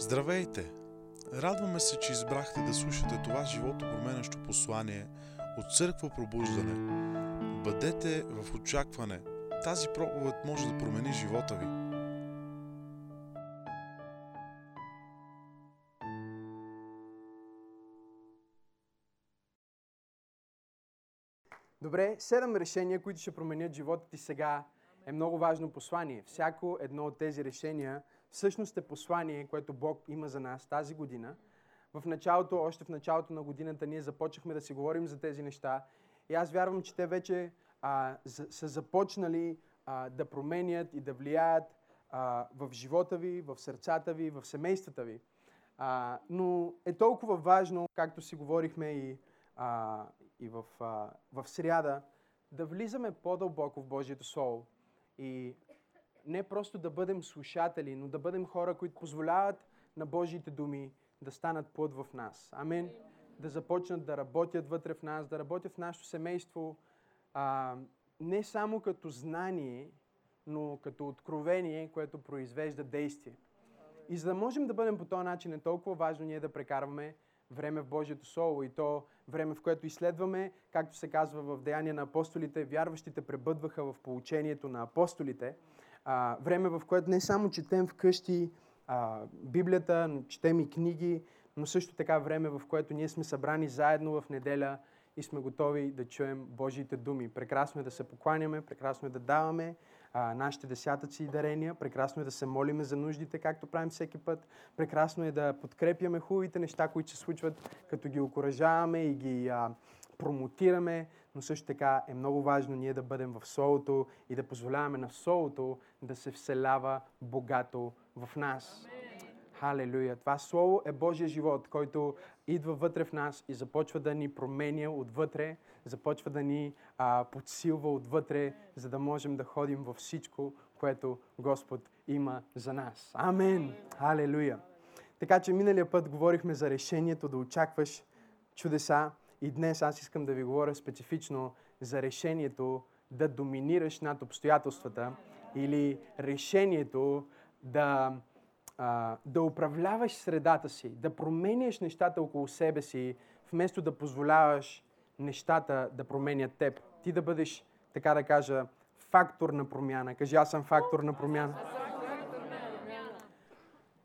Здравейте! Радваме се, че избрахте да слушате това живото променящо послание от Църква Пробуждане. Бъдете в очакване. Тази проповед може да промени живота ви. Добре, седем решения, които ще променят живота ти сега, е много важно послание. Всяко едно от тези решения всъщност е послание, което Бог има за нас тази година. В началото, още в началото на годината, ние започнахме да си говорим за тези неща. И аз вярвам, че те вече а, за, са започнали а, да променят и да влияят а, в живота ви, в сърцата ви, в семействата ви. А, но е толкова важно, както си говорихме и, а, и в, а, в сряда, да влизаме по-дълбоко в Божието Слово и не просто да бъдем слушатели, но да бъдем хора, които позволяват на Божиите думи да станат плод в нас. Амин. Да започнат да работят вътре в нас, да работят в нашето семейство, а, не само като знание, но като откровение, което произвежда действие. И за да можем да бъдем по този начин, е толкова важно ние да прекарваме време в Божието Слово и то време, в което изследваме, както се казва в Деяния на апостолите, вярващите пребъдваха в получението на апостолите. А, време, в което не само четем вкъщи а, Библията, четем и книги, но също така време, в което ние сме събрани заедно в неделя и сме готови да чуем Божиите думи. Прекрасно е да се покланяме, прекрасно е да даваме а, нашите десятъци и дарения, прекрасно е да се молиме за нуждите, както правим всеки път, прекрасно е да подкрепяме хубавите неща, които се случват, като ги окоръжаваме и ги а, промотираме, но също така е много важно ние да бъдем в Словото и да позволяваме на Словото да се вселява богато в нас. Халелуя! Това Слово е Божия живот, който идва вътре в нас и започва да ни променя отвътре, започва да ни а, подсилва отвътре, за да можем да ходим във всичко, което Господ има за нас. Амен! Халелуя! Така че миналия път говорихме за решението да очакваш чудеса и днес аз искам да ви говоря специфично за решението да доминираш над обстоятелствата или решението да, а, да управляваш средата си, да променяш нещата около себе си, вместо да позволяваш нещата да променят теб. Ти да бъдеш, така да кажа, фактор на промяна. Кажи, аз съм фактор на промяна.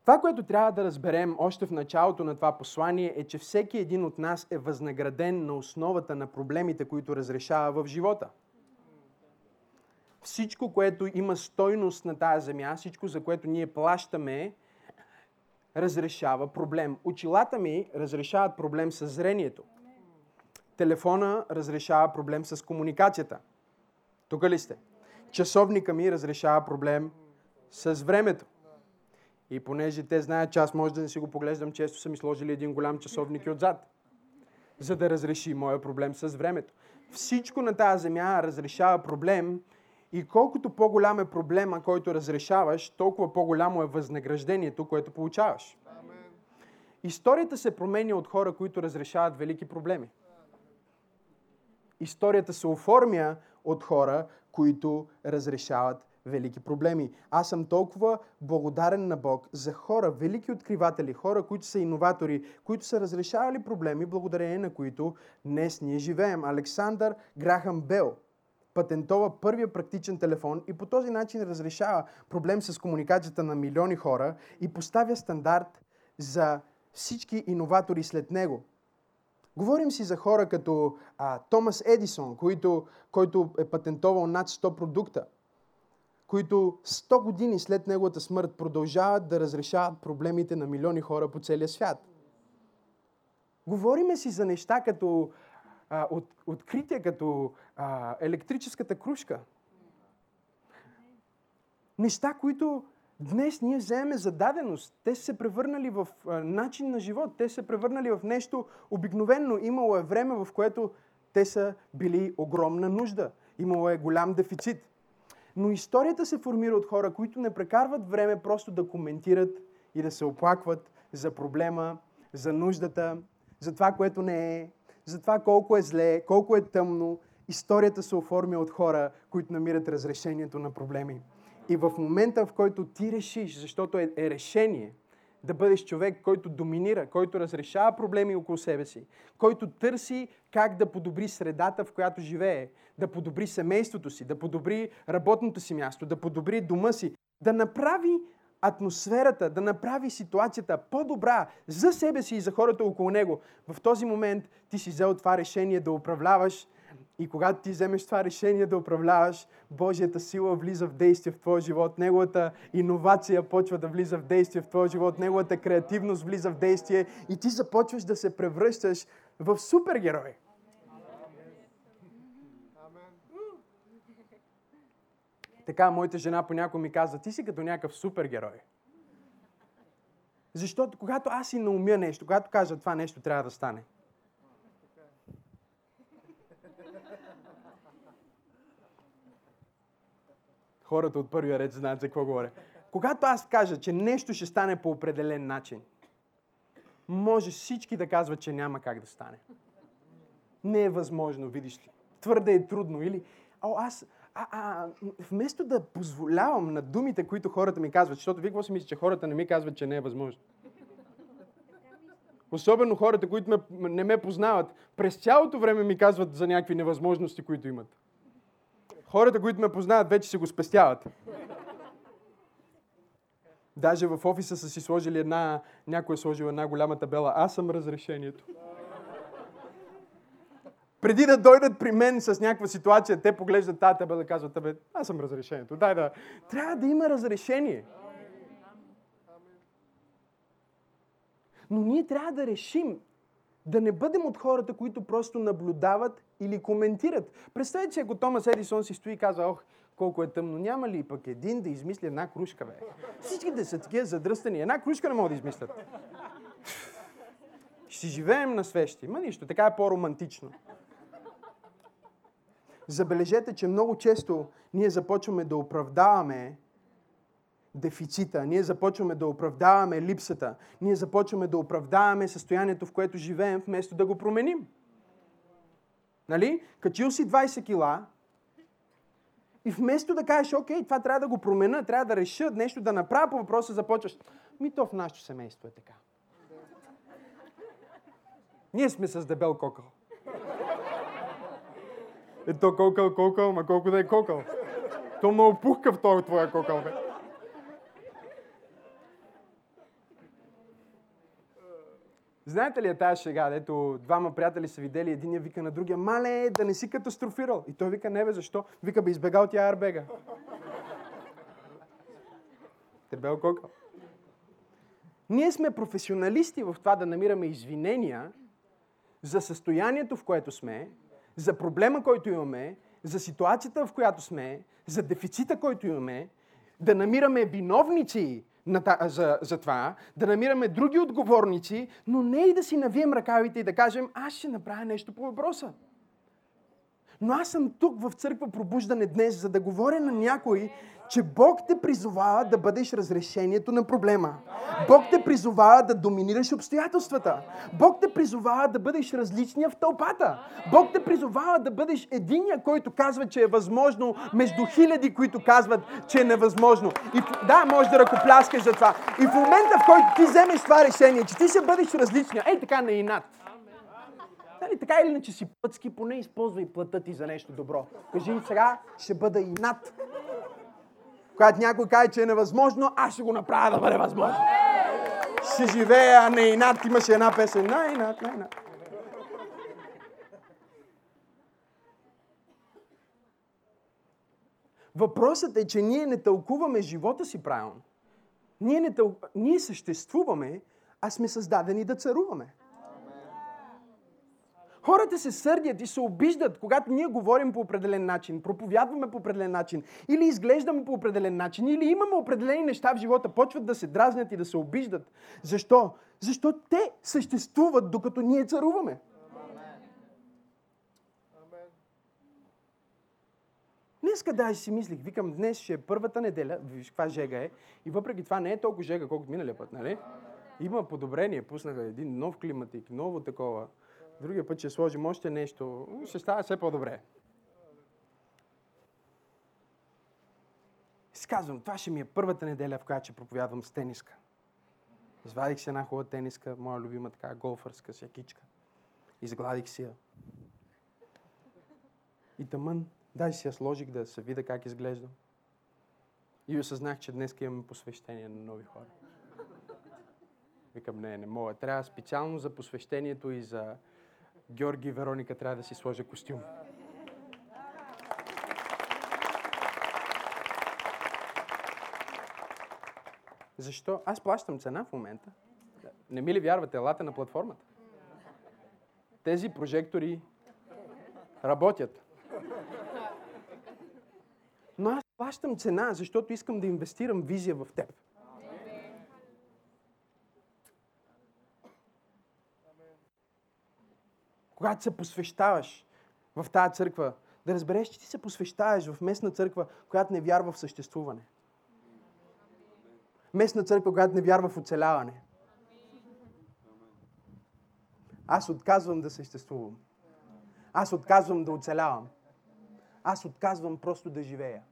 Това, което трябва да разберем още в началото на това послание е, че всеки един от нас е възнаграден на основата на проблемите, които разрешава в живота. Всичко, което има стойност на тази земя, всичко, за което ние плащаме, разрешава проблем. Очилата ми разрешават проблем с зрението. Телефона разрешава проблем с комуникацията. Тук ли сте? Часовника ми разрешава проблем с времето. И понеже те знаят, че аз може да не си го поглеждам, често са ми сложили един голям часовник и отзад, за да разреши моя проблем с времето. Всичко на тази земя разрешава проблем и колкото по-голям е проблема, който разрешаваш, толкова по-голямо е възнаграждението, което получаваш. Историята се променя от хора, които разрешават велики проблеми. Историята се оформя от хора, които разрешават велики проблеми. Аз съм толкова благодарен на Бог за хора, велики откриватели, хора, които са иноватори, които са разрешавали проблеми, благодарение на които днес ние живеем. Александър Грахам Бел патентова първия практичен телефон и по този начин разрешава проблем с комуникацията на милиони хора и поставя стандарт за всички иноватори след него. Говорим си за хора като а, Томас Едисон, който, който е патентовал над 100 продукта които 100 години след неговата смърт продължават да разрешават проблемите на милиони хора по целия свят. Говориме си за неща като а, от, открития, като а, електрическата кружка. Неща, които днес ние вземем за даденост. Те са се превърнали в а, начин на живот. Те са се превърнали в нещо обикновено. Имало е време, в което те са били огромна нужда. Имало е голям дефицит. Но историята се формира от хора, които не прекарват време просто да коментират и да се оплакват за проблема, за нуждата, за това, което не е, за това колко е зле, колко е тъмно. Историята се оформя от хора, които намират разрешението на проблеми. И в момента, в който ти решиш, защото е, е решение, да бъдеш човек, който доминира, който разрешава проблеми около себе си, който търси как да подобри средата, в която живее, да подобри семейството си, да подобри работното си място, да подобри дома си, да направи атмосферата, да направи ситуацията по-добра за себе си и за хората около него. В този момент ти си взел това решение да управляваш и когато ти вземеш това решение да управляваш, Божията сила влиза в действие в твоя живот, Неговата иновация почва да влиза в действие в твоя живот, Неговата креативност влиза в действие и ти започваш да се превръщаш в супергерой. Така, моята жена понякога ми казва, ти си като някакъв супергерой. Защото когато аз си наумя нещо, когато кажа това нещо трябва да стане, хората от първия ред знаят за какво говоря. Когато аз кажа, че нещо ще стане по определен начин, може всички да казват, че няма как да стане. Не е възможно, видиш ли. Твърде е трудно. Или, о, аз, а, а, вместо да позволявам на думите, които хората ми казват, защото вие какво си мислите, че хората не ми казват, че не е възможно? Особено хората, които ме, не ме познават, през цялото време ми казват за някакви невъзможности, които имат. Хората, които ме познават, вече се го спестяват. Даже в офиса са си сложили една, някой е сложил една голяма табела. Аз съм разрешението. Преди да дойдат при мен с някаква ситуация, те поглеждат тази табела и казват, бе, аз съм разрешението. Дай да. Трябва да има разрешение. Но ние трябва да решим да не бъдем от хората, които просто наблюдават или коментират. Представете, че ако Томас Едисон си стои и казва, ох, колко е тъмно, няма ли пък един да измисли една кружка, бе? Всички да са такива задръстани. Една кружка не могат да измислят. Ще си живеем на свещи. Ма нищо, така е по-романтично. Забележете, че много често ние започваме да оправдаваме дефицита, ние започваме да оправдаваме липсата, ние започваме да оправдаваме състоянието, в което живеем, вместо да го променим. Нали? Качил си 20 кила и вместо да кажеш, окей, това трябва да го променя, трябва да реша нещо да направя по въпроса, започваш. Ми то в нашето семейство е така. Ние сме с дебел кокъл. Ето кокъл, кокъл, ма колко да е кокъл. То много пухка в този твоя кокъл, бе. Знаете ли е тази шега, дето двама приятели са видели, един я вика на другия, мале, да не си катастрофирал. И той вика, не бе, защо? Вика, бе, избегал тя арбега. Тебел кокъл. Ние сме професионалисти в това да намираме извинения за състоянието, в което сме, за проблема, който имаме, за ситуацията, в която сме, за дефицита, който имаме, да намираме виновници за, за това, да намираме други отговорници, но не и да си навием ръкавите и да кажем, аз ще направя нещо по въпроса. Но аз съм тук в църква пробуждане днес, за да говоря на някой, че Бог те призовава да бъдеш разрешението на проблема. Бог те призовава да доминираш обстоятелствата. Бог те призовава да бъдеш различния в тълпата. Бог те призовава да бъдеш единия, който казва, че е възможно, между хиляди, които казват, че е невъзможно. И да, може да ръкопляскаш за това. И в момента, в който ти вземеш това решение, че ти ще бъдеш различния, ей така на инат. Нали, така или иначе си пътски, поне използвай плътта ти за нещо добро. Кажи сега, ще бъда и над. Когато някой каже, че е невъзможно, аз ще го направя да бъде възможно. Ще живея на инат. Имаше една песен. На инат, на инат. Въпросът е, че ние не тълкуваме живота си правилно. Ние, не тъл... ние съществуваме, а сме създадени да царуваме. Хората се сърдят и се обиждат, когато ние говорим по определен начин, проповядваме по определен начин, или изглеждаме по определен начин, или имаме определени неща в живота, почват да се дразнят и да се обиждат. Защо? Защо те съществуват, докато ние царуваме. Днеска даже си мислих, викам, днес ще е първата неделя, виж каква жега е, и въпреки това не е толкова жега, колкото миналия път, нали? Има подобрение, пуснаха един нов климатик, ново такова. Другия път ще сложим още нещо. Ще става все по-добре. Си казвам, това ще ми е първата неделя, в която ще проповядвам с тениска. Извадих си една хубава тениска, моя любима така голфърска сякичка. Изгладих си я. И тъмън, дай си я сложих да се видя как изглеждам. И осъзнах, че днес имаме посвещение на нови хора. Викам, не, не мога. Трябва специално за посвещението и за Георги и Вероника трябва да си сложа костюм. Защо? Аз плащам цена в момента. Не ми ли вярвате? Елате на платформата. Тези прожектори работят. Но аз плащам цена, защото искам да инвестирам визия в теб. Когато се посвещаваш в тази църква, да разбереш, че ти се посвещаваш в местна църква, която не вярва в съществуване. Местна църква, която не вярва в оцеляване. Аз отказвам да съществувам. Аз отказвам да оцелявам. Аз отказвам просто да живея.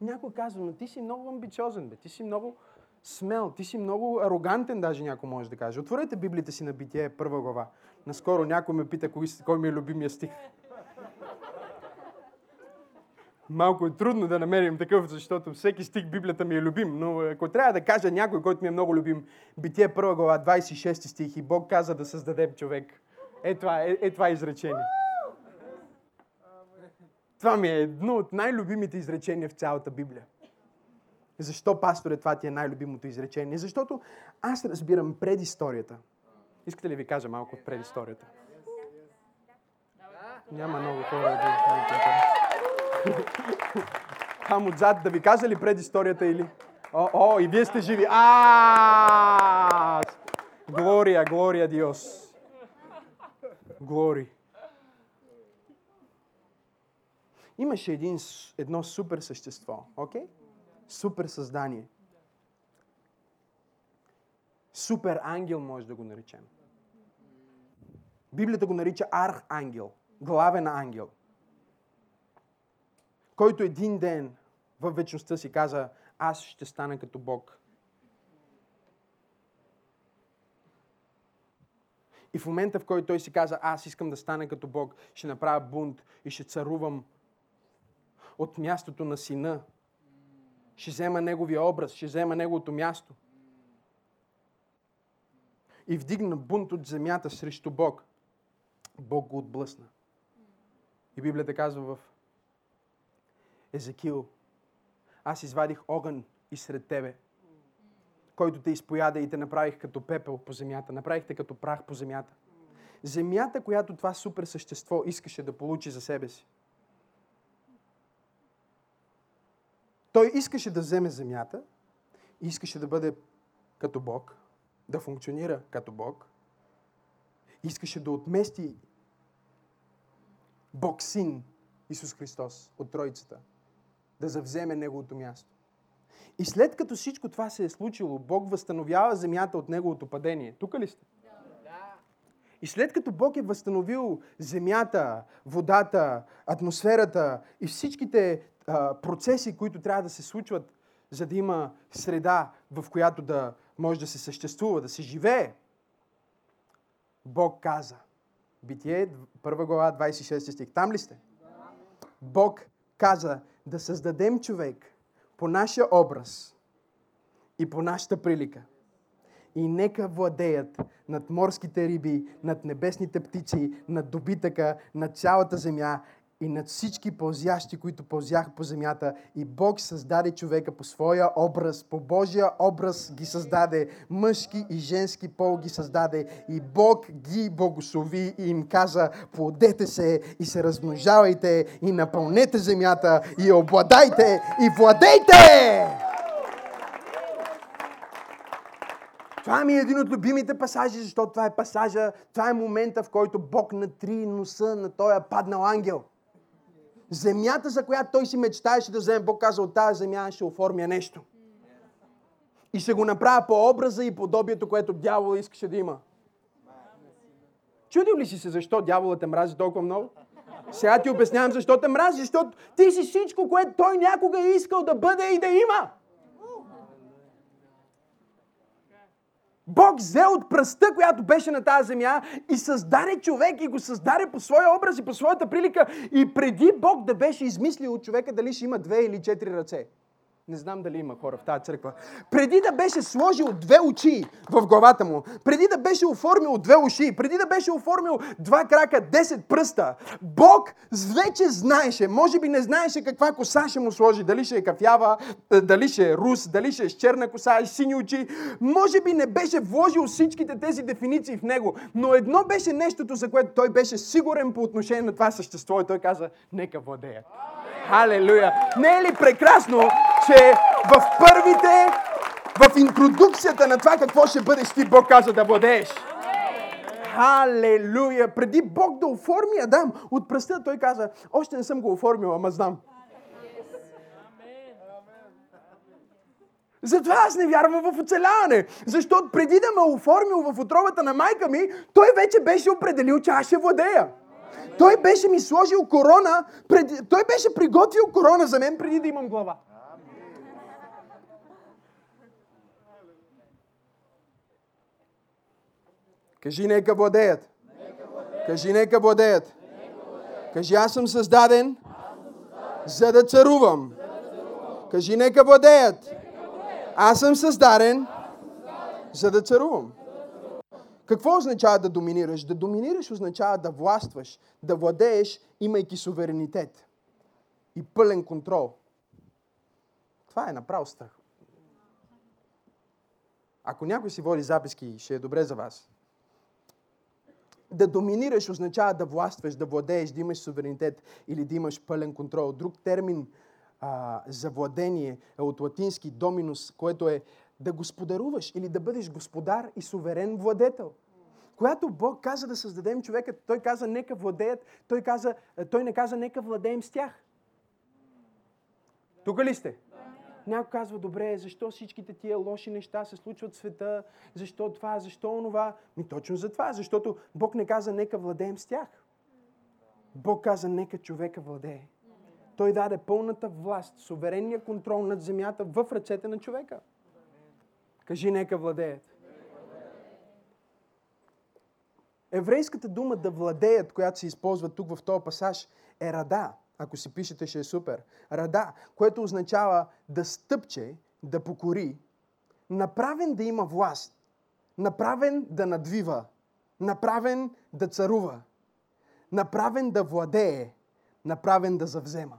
Някой казва, но ти си много амбициозен, бе. ти си много смел, ти си много арогантен, даже някой може да каже. Отворете Библията си на Битие, първа глава. Наскоро някой ме пита, кой, кой ми е любимия стих. Малко е трудно да намерим такъв, защото всеки стих Библията ми е любим. Но ако трябва да кажа някой, който ми е много любим, Битие първа глава, 26 стих и Бог каза да създадем човек. Е това, е, е това изречение. Това ми е едно от най-любимите изречения в цялата Библия. Защо, пасторе, това ти е най-любимото изречение? Защото аз разбирам предисторията. Искате ли ви кажа малко от предисторията? Няма много хора. Там отзад да ви кажа ли предисторията или? О, о, и вие сте живи. А! Глория, глория Диос. Глори. Имаше един, едно супер същество, окей? Okay? Супер създание. Супер ангел може да го наречем. Библията го нарича архангел, главен ангел, който един ден в вечността си каза, аз ще стана като Бог. И в момента, в който той си каза, аз искам да стана като Бог, ще направя бунт и ще царувам от мястото на сина. Ще взема неговия образ, ще взема неговото място. И вдигна бунт от земята срещу Бог. Бог го отблъсна. И Библията казва в Езекил, аз извадих огън и сред тебе, който те изпояда и те направих като пепел по земята. Направихте като прах по земята. Земята, която това супер същество искаше да получи за себе си. Той искаше да вземе земята, искаше да бъде като Бог, да функционира като Бог, искаше да отмести Бог Син Исус Христос от Троицата, да завземе Неговото място. И след като всичко това се е случило, Бог възстановява земята от Неговото падение. Тук ли сте? И след като Бог е възстановил земята, водата, атмосферата и всичките а, процеси, които трябва да се случват, за да има среда, в която да може да се съществува, да се живее, Бог каза. Битие, 1 глава, 26 стих. Там ли сте? Бог каза да създадем човек по нашия образ и по нашата прилика. И нека владеят над морските риби, над небесните птици, над добитъка, над цялата земя и над всички пълзящи, които пълзяха по земята. И Бог създаде човека по своя образ, по Божия образ ги създаде, мъжки и женски пол ги създаде. И Бог ги благослови и им каза, плодете се и се размножавайте и напълнете земята и обладайте и владейте! Това ми е един от любимите пасажи, защото това е пасажа, това е момента, в който Бог натри носа на този паднал ангел. Земята, за която той си мечтаеше да вземе, Бог каза, от тази земя ще оформя нещо. И ще го направя по образа и подобието, което дявола искаше да има. Чудил ли си се защо дявола те мрази толкова много? Сега ти обяснявам защо те мрази, защото ти си всичко, което той някога е искал да бъде и да има. Бог взе от пръста, която беше на тази земя и създаде човек и го създаде по своя образ и по своята прилика. И преди Бог да беше измислил от човека дали ще има две или четири ръце. Не знам дали има хора в тази църква. Преди да беше сложил две очи в главата му, преди да беше оформил две уши, преди да беше оформил два крака, 10 пръста, Бог вече знаеше, може би не знаеше каква коса ще му сложи, дали ще е кафява, е, дали ще е рус, дали ще е с черна коса и сини очи. Може би не беше вложил всичките тези дефиниции в него, но едно беше нещото, за което той беше сигурен по отношение на това същество и той каза, нека владеят. Халелуя! Не е ли прекрасно, че в първите, в интродукцията на това какво ще бъдеш ти, Бог каза да владееш? Халелуя! Преди Бог да оформи Адам от пръста, той каза, още не съм го оформил, ама знам. Затова аз не вярвам в оцеляване. Защото преди да ме оформил в отробата на майка ми, той вече беше определил, че аз ще владея. Той беше ми сложил корона, преди, той беше приготвил корона за мен преди да имам глава. Кажи, нека владеят. Кажи, нека владеят. Кажи, аз съм създаден, за да царувам. Кажи, нека владеят. Аз съм създаден, за да царувам. Какво означава да доминираш? Да доминираш означава да властваш, да владееш, имайки суверенитет и пълен контрол. Това е направо страх. Ако някой си води записки, ще е добре за вас. Да доминираш означава да властваш, да владееш, да имаш суверенитет или да имаш пълен контрол. Друг термин а, за владение е от латински доминус, което е да господаруваш или да бъдеш господар и суверен владетел. Когато Бог каза да създадем човека, той каза нека владеят, той, каза, той не каза нека владеем с тях. Тук ли сте? Някой казва, добре, защо всичките тия лоши неща се случват в света, защо това, защо онова? Ми точно за това, защото Бог не каза, нека владеем с тях. Бог каза, нека човека владее. Той даде пълната власт, суверенния контрол над земята в ръцете на човека. Кажи, нека владеят. Еврейската дума да владеят, която се използва тук в този пасаж, е рада. Ако си пишете, ще е супер. Рада, което означава да стъпче, да покори, направен да има власт, направен да надвива, направен да царува, направен да владее, направен да завзема.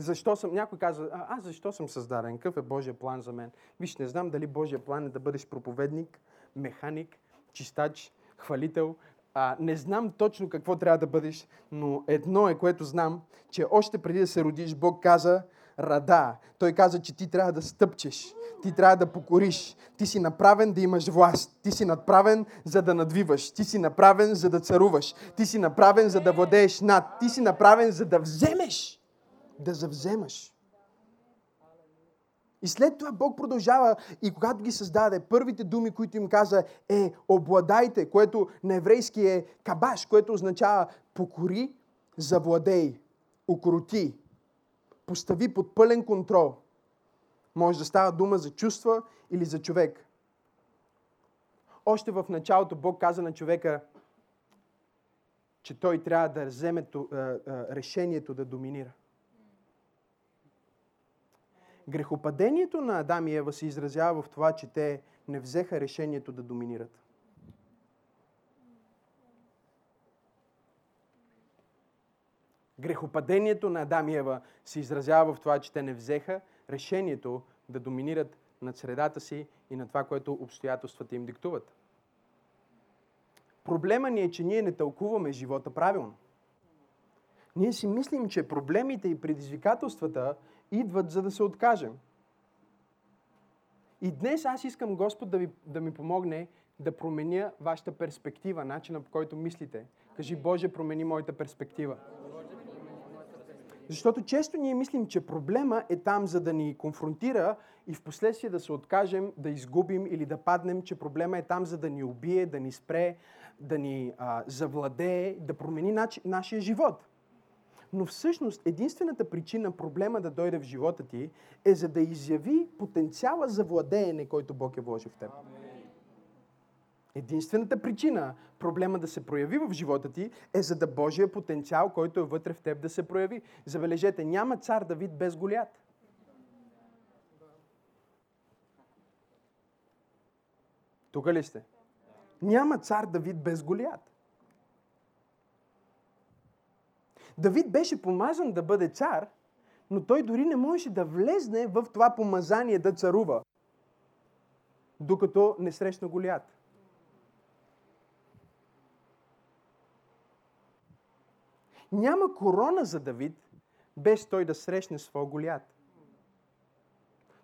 Защо съм, някой казва, а, аз защо съм създаден? Какъв е Божия план за мен? Виж, не знам дали Божия план е да бъдеш проповедник, механик, чистач, хвалител. А, не знам точно какво трябва да бъдеш, но едно е, което знам, че още преди да се родиш, Бог каза, рада. Той каза, че ти трябва да стъпчеш. Ти трябва да покориш. Ти си направен да имаш власт. Ти си направен за да надвиваш. Ти си направен за да царуваш. Ти си направен за да владееш над. Ти си направен за да вземеш да завземаш. И след това Бог продължава и когато ги създаде, първите думи, които им каза е обладайте, което на еврейски е кабаш, което означава покори, завладей, укроти, постави под пълен контрол. Може да става дума за чувства или за човек. Още в началото Бог каза на човека, че той трябва да вземе решението да доминира. Грехопадението на Адам и Ева се изразява в това, че те не взеха решението да доминират. Грехопадението на Адам и Ева се изразява в това, че те не взеха решението да доминират над средата си и на това, което обстоятелствата им диктуват. Проблема ни е, че ние не тълкуваме живота правилно. Ние си мислим, че проблемите и предизвикателствата идват за да се откажем. И днес аз искам Господ да, ви, да ми помогне да променя вашата перспектива, начина по който мислите. Кажи, Боже, промени моята перспектива. Защото често ние мислим, че проблема е там, за да ни конфронтира и в последствие да се откажем, да изгубим или да паднем, че проблема е там, за да ни убие, да ни спре, да ни а, завладее, да промени нач, нашия живот. Но всъщност единствената причина проблема да дойде в живота ти е за да изяви потенциала за владеене, който Бог е вложил в теб. Единствената причина проблема да се прояви в живота ти е за да Божия потенциал, който е вътре в теб, да се прояви. Забележете, няма цар Давид без Голят. Тук ли сте? Няма цар Давид без Голият. Давид беше помазан да бъде цар, но той дори не можеше да влезне в това помазание да царува, докато не срещна Голият. Няма корона за Давид, без той да срещне своя Голият.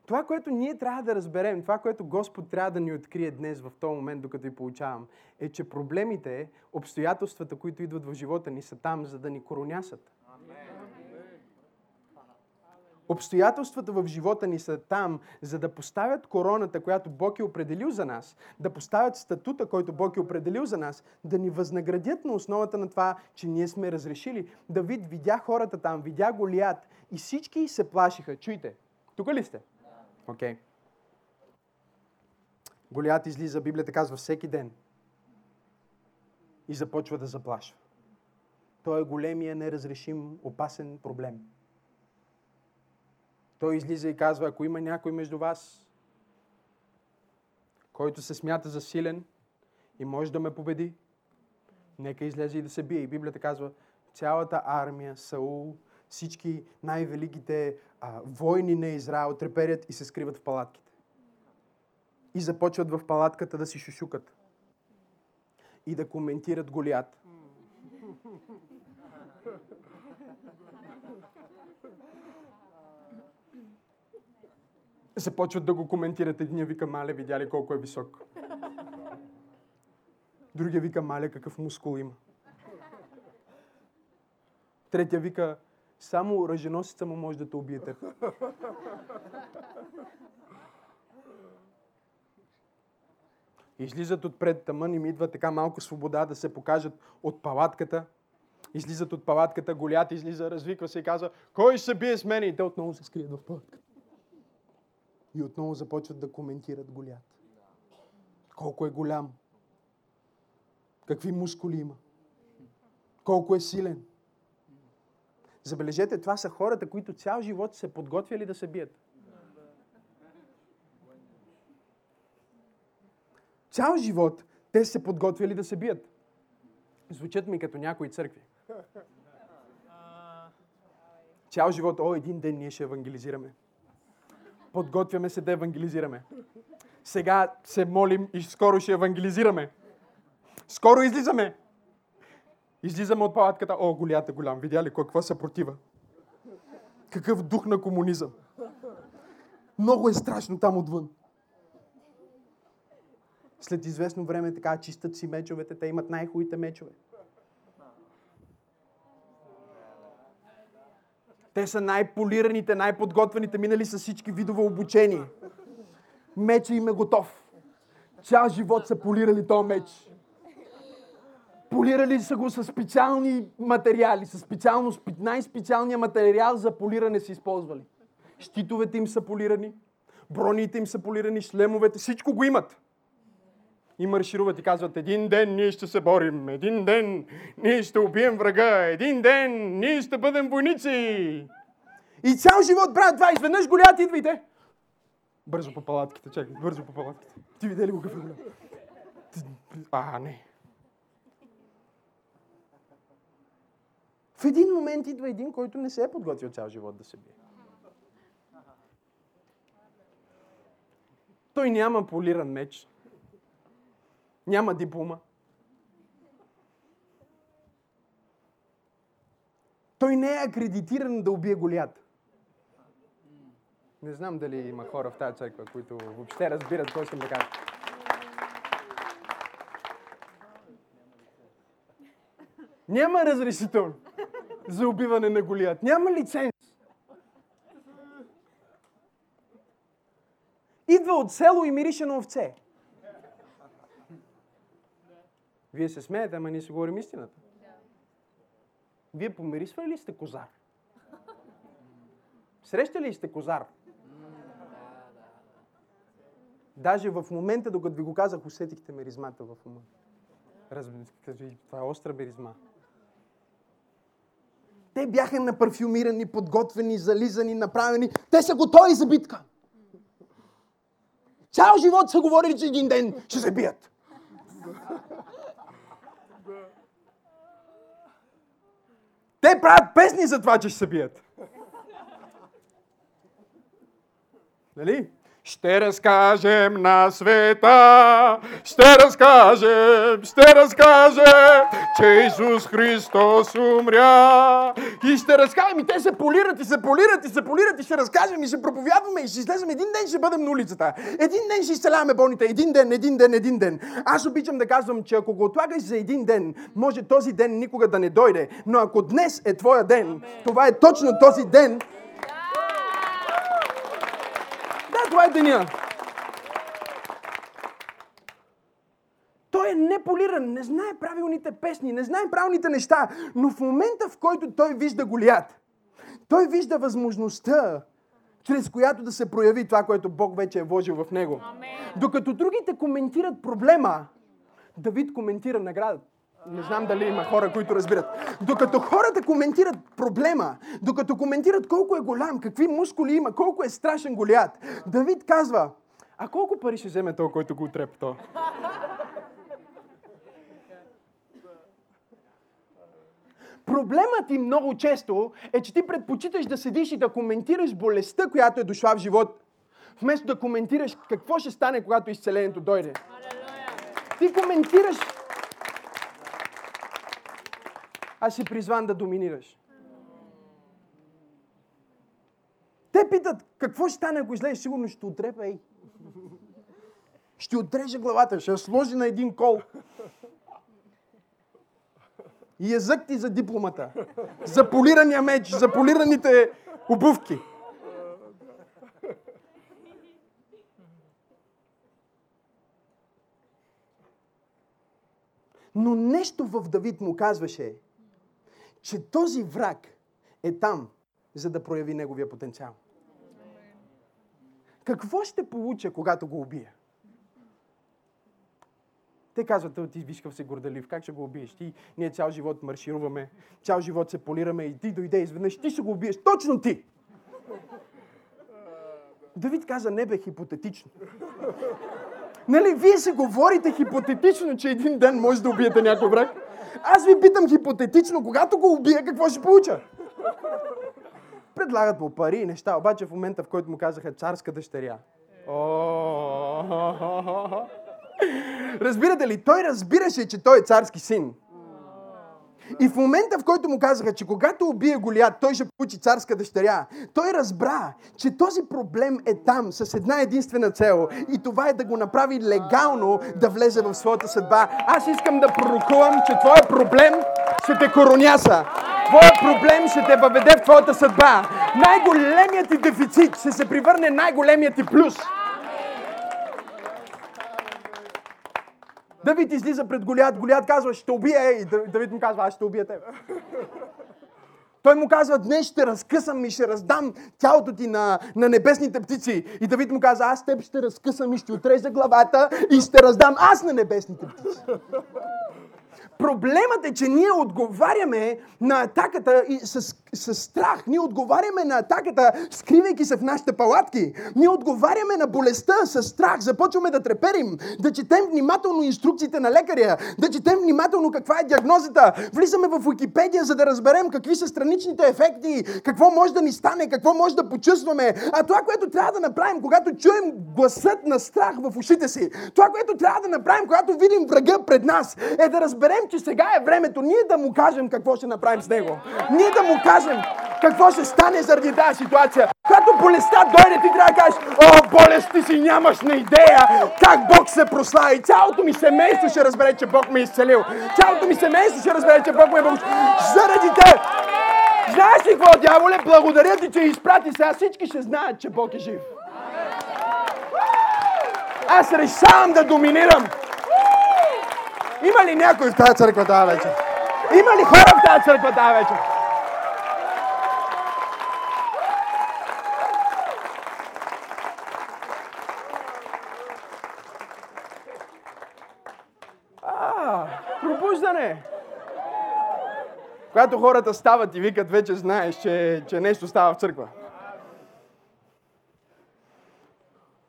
Това, което ние трябва да разберем, това, което Господ трябва да ни открие днес в този момент, докато ви получавам, е, че проблемите, обстоятелствата, които идват в живота ни, са там, за да ни коронясат. Обстоятелствата в живота ни са там, за да поставят короната, която Бог е определил за нас, да поставят статута, който Бог е определил за нас, да ни възнаградят на основата на това, че ние сме разрешили. Давид видя хората там, видя Голият и всички се плашиха. Чуйте, тук ли сте? Okay. Голият излиза, Библията казва, всеки ден. И започва да заплашва. Той е големия, неразрешим, опасен проблем. Той излиза и казва, ако има някой между вас, който се смята за силен и може да ме победи, нека излезе и да се бие. И Библията казва, цялата армия, Саул, всички най-великите а, войни на Израел треперят и се скриват в палатките. И започват в палатката да си шушукат. И да коментират Голият. Започват да го коментират. Единия вика, мале, видя ли колко е висок? Другия вика, мале, какъв мускул има. Третия вика, само оръженосица му може да те убие теб. Излизат отпред тъмън, им идва така малко свобода да се покажат от палатката. Излизат от палатката, голят излиза, развиква се и казва, кой ще бие с мен? И те отново се скрият в палатката. И отново започват да коментират голят. Колко е голям. Какви мускули има. Колко е силен. Забележете, това са хората, които цял живот се подготвяли да се бият. Цял живот те се подготвяли да се бият. Звучат ми като някои църкви. Цял живот, о, един ден ние ще евангелизираме. Подготвяме се да евангелизираме. Сега се молим и скоро ще евангелизираме. Скоро излизаме. Излизаме от палатката. О, голята голям. Видя ли каква съпротива? Какъв дух на комунизъм. Много е страшно там отвън. След известно време така чистят си мечовете. Те имат най-хубавите мечове. Те са най-полираните, най-подготвените, минали са всички видове обучение. Меча им е готов. Цял живот са полирали този меч. Полирали са го с специални материали, с специално, най-специалния материал за полиране са използвали. Щитовете им са полирани, броните им са полирани, шлемовете, всичко го имат. И маршируват и казват, един ден ние ще се борим, един ден ние ще убием врага, един ден ние ще бъдем войници. И цял живот правят това, изведнъж голят идвайте. Бързо по палатките, чакай, бързо по палатките. Ти видели го голям? А, не. В един момент идва един, който не се е подготвил цял живот да се бие. Той няма полиран меч. Няма диплома. Той не е акредитиран да убие Голият. Не знам дали има хора в тази църква, които въобще разбират какво искам да кажа. Няма разрешително за убиване на Голият. Няма лиценз. Идва от село и мирише на овце. Вие се смеете, ама ние си говорим истината. Вие помирисвали ли сте козар? Срещали ли сте козар? Даже в момента, докато ви го казах, усетихте миризмата в ума. Разбирате, това е остра миризма. Те бяха напарфюмирани, подготвени, зализани, направени. Те са готови за битка. Цял живот са говорили, че един ден ще се бият. Те правят песни за това, че ще се бият. Нали? Ще разкажем на света, ще разкажем, ще разкажем, че Исус Христос умря. И ще разкажем, и те се полират, и се полират, и се полират, и ще разкажем, и ще проповядваме, и ще излезем. Един ден ще бъдем на улицата. Един ден ще изцеляваме болните. Един ден, един ден, един ден. Аз обичам да казвам, че ако го отлагаш за един ден, може този ден никога да не дойде. Но ако днес е твоя ден, това е точно този ден, това е деня. Той е неполиран, не знае правилните песни, не знае правилните неща, но в момента, в който той вижда Голият, той вижда възможността, чрез която да се прояви това, което Бог вече е вложил в него. Докато другите коментират проблема, Давид коментира наградата. Не знам дали има хора, които разбират. Докато хората коментират проблема, докато коментират колко е голям, какви мускули има, колко е страшен голят, Давид казва, а колко пари ще вземе той, който го отрепа то? Проблемът ти много често е, че ти предпочиташ да седиш и да коментираш болестта, която е дошла в живот, вместо да коментираш какво ще стане, когато изцелението дойде. Ти коментираш а си призван да доминираш. Те питат, какво ще стане, ако излезеш? Сигурно ще отрепа, ей. Ще отреже главата, ще я сложи на един кол. И язък ти за дипломата. За полирания меч, за полираните обувки. Но нещо в Давид му казваше, че този враг е там, за да прояви неговия потенциал. Какво ще получа, когато го убия? Те казват, ти виж си горделив, как ще го убиеш? Ти, ние цял живот маршируваме, цял живот се полираме и ти дойде изведнъж, ти ще го убиеш, точно ти! Давид каза, не бе хипотетично. Нали, вие се говорите хипотетично, че един ден може да убиете някой враг? Аз ви питам хипотетично, когато го убия, какво ще получа? Предлагат му пари и неща, обаче в момента, в който му казаха царска дъщеря. Разбирате ли, той разбираше, че той е царски син. И в момента, в който му казаха, че когато убие Голият, той ще получи царска дъщеря, той разбра, че този проблем е там с една единствена цел. И това е да го направи легално да влезе в своята съдба. Аз искам да пророкувам, че твоя проблем ще те короняса. Твоя проблем ще те въведе в твоята съдба. Най-големият ти дефицит ще се превърне най-големият ти плюс. Давид излиза пред Голият. Голият казва, ще убия. И Давид му казва, аз ще убия теб. Той му казва, днес ще разкъсам и ще раздам тялото ти на, на небесните птици. И Давид му казва, аз теб ще разкъсам и ще отрежа главата и ще раздам аз на небесните птици. Проблемът е, че ние отговаряме на атаката и с, с страх. Ние отговаряме на атаката, скривайки се в нашите палатки. Ние отговаряме на болестта с страх. Започваме да треперим, да четем внимателно инструкциите на лекаря, да четем внимателно каква е диагнозата. Влизаме в Википедия, за да разберем какви са страничните ефекти, какво може да ни стане, какво може да почувстваме. А това, което трябва да направим, когато чуем гласът на страх в ушите си, това, което трябва да направим, когато видим врага пред нас, е да разберем, че сега е времето ние да му кажем какво ще направим с него. Ние да му кажем какво ще стане заради тази ситуация. Когато болестта дойде, ти трябва да кажеш, о, болест, ти си нямаш на идея как Бог се прослави. Цялото ми семейство ще разбере, че Бог ме е изцелил. Цялото ми семейство ще разбере, че Бог ме е Бог. Заради те. Знаеш ли какво, дяволе? Благодаря ти, че изпрати сега. Всички ще знаят, че Бог е жив. Аз решавам да доминирам. Има ли някой в тази църква тази вечер? Има ли хора в тази църква тази вечер? А! Когато хората стават и викат, вече знаеш, че, че нещо става в църква.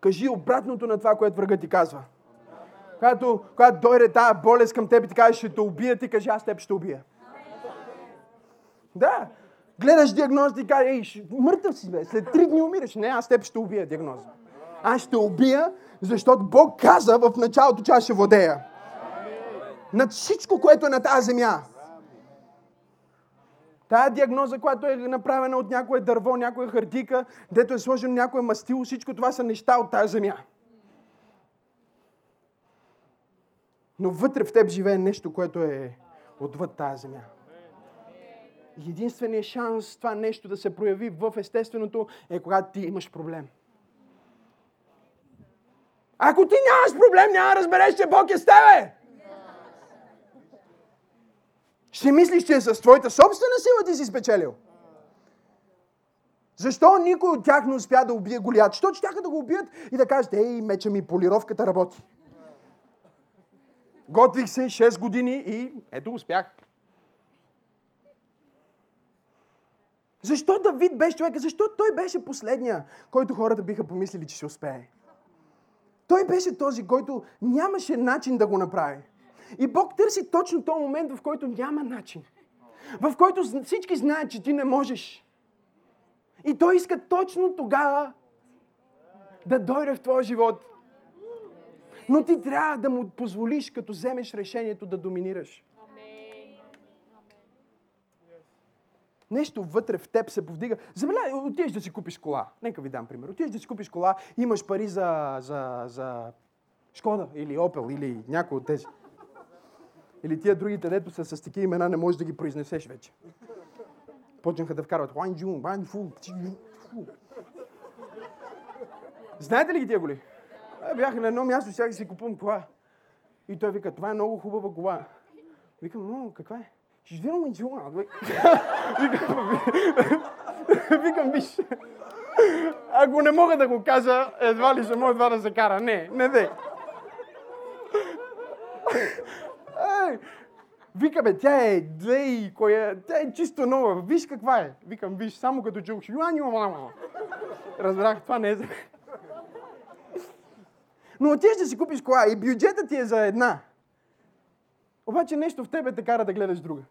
Кажи обратното на това, което врагът ти казва. Когато, когато дойде тази болест към теб и ти каже, ще те убия, ти кажи, аз теб ще убия. Да. Гледаш диагноза и кажеш, ей, мъртъв си, бе. След три дни умираш. Не, аз теб ще убия диагноза. Аз ще убия, защото Бог каза в началото, че аз ще владея. Над всичко, което е на тази земя. Тая диагноза, която е направена от някое дърво, някоя хартика, дето е сложено някое мастило, всичко това са неща от тази земя. Но вътре в теб живее нещо, което е отвъд тази земя. Единственият шанс това нещо да се прояви в естественото е когато ти имаш проблем. Ако ти нямаш проблем, няма да разбереш, че Бог е с тебе. Ще мислиш, че е с твоята собствена сила ти си спечелил. Защо никой от тях не успя да убие Голият? Защото щяха да го убият и да кажат, ей, меча ми, полировката работи. Готвих се 6 години и ето успях. Защо Давид беше човека? Защо той беше последния, който хората биха помислили, че ще успее? Той беше този, който нямаше начин да го направи. И Бог търси точно този момент, в който няма начин. В който всички знаят, че ти не можеш. И Той иска точно тогава да дойде в твоя живот. Но ти трябва да му позволиш, като вземеш решението да доминираш. Нещо вътре в теб се повдига. Забеляй, отидеш да си купиш кола. Нека ви дам пример. Отидеш да си купиш кола, имаш пари за, за, за Шкода или Опел или някой от тези. Или тия другите, дето са с такива имена, не можеш да ги произнесеш вече. Почнаха да вкарват Хуанджун, Банфу. Знаете ли ги тия коли? А, бях на едно място, сега си купувам кола. И той вика, това е много хубава кола. Викам, но каква е? Видим ми чума. Викам, виж. Ако не мога да го кажа, едва ли ще може това да се кара. Не, не дей. Ей, Викаме, тя е две коя, тя е чисто нова. Виж каква е. Викам, виж, само като чух. Разбрах, това не е за мен. Но отиваш да си купиш кола и бюджетът ти е за една. Обаче нещо в тебе те кара да гледаш друга.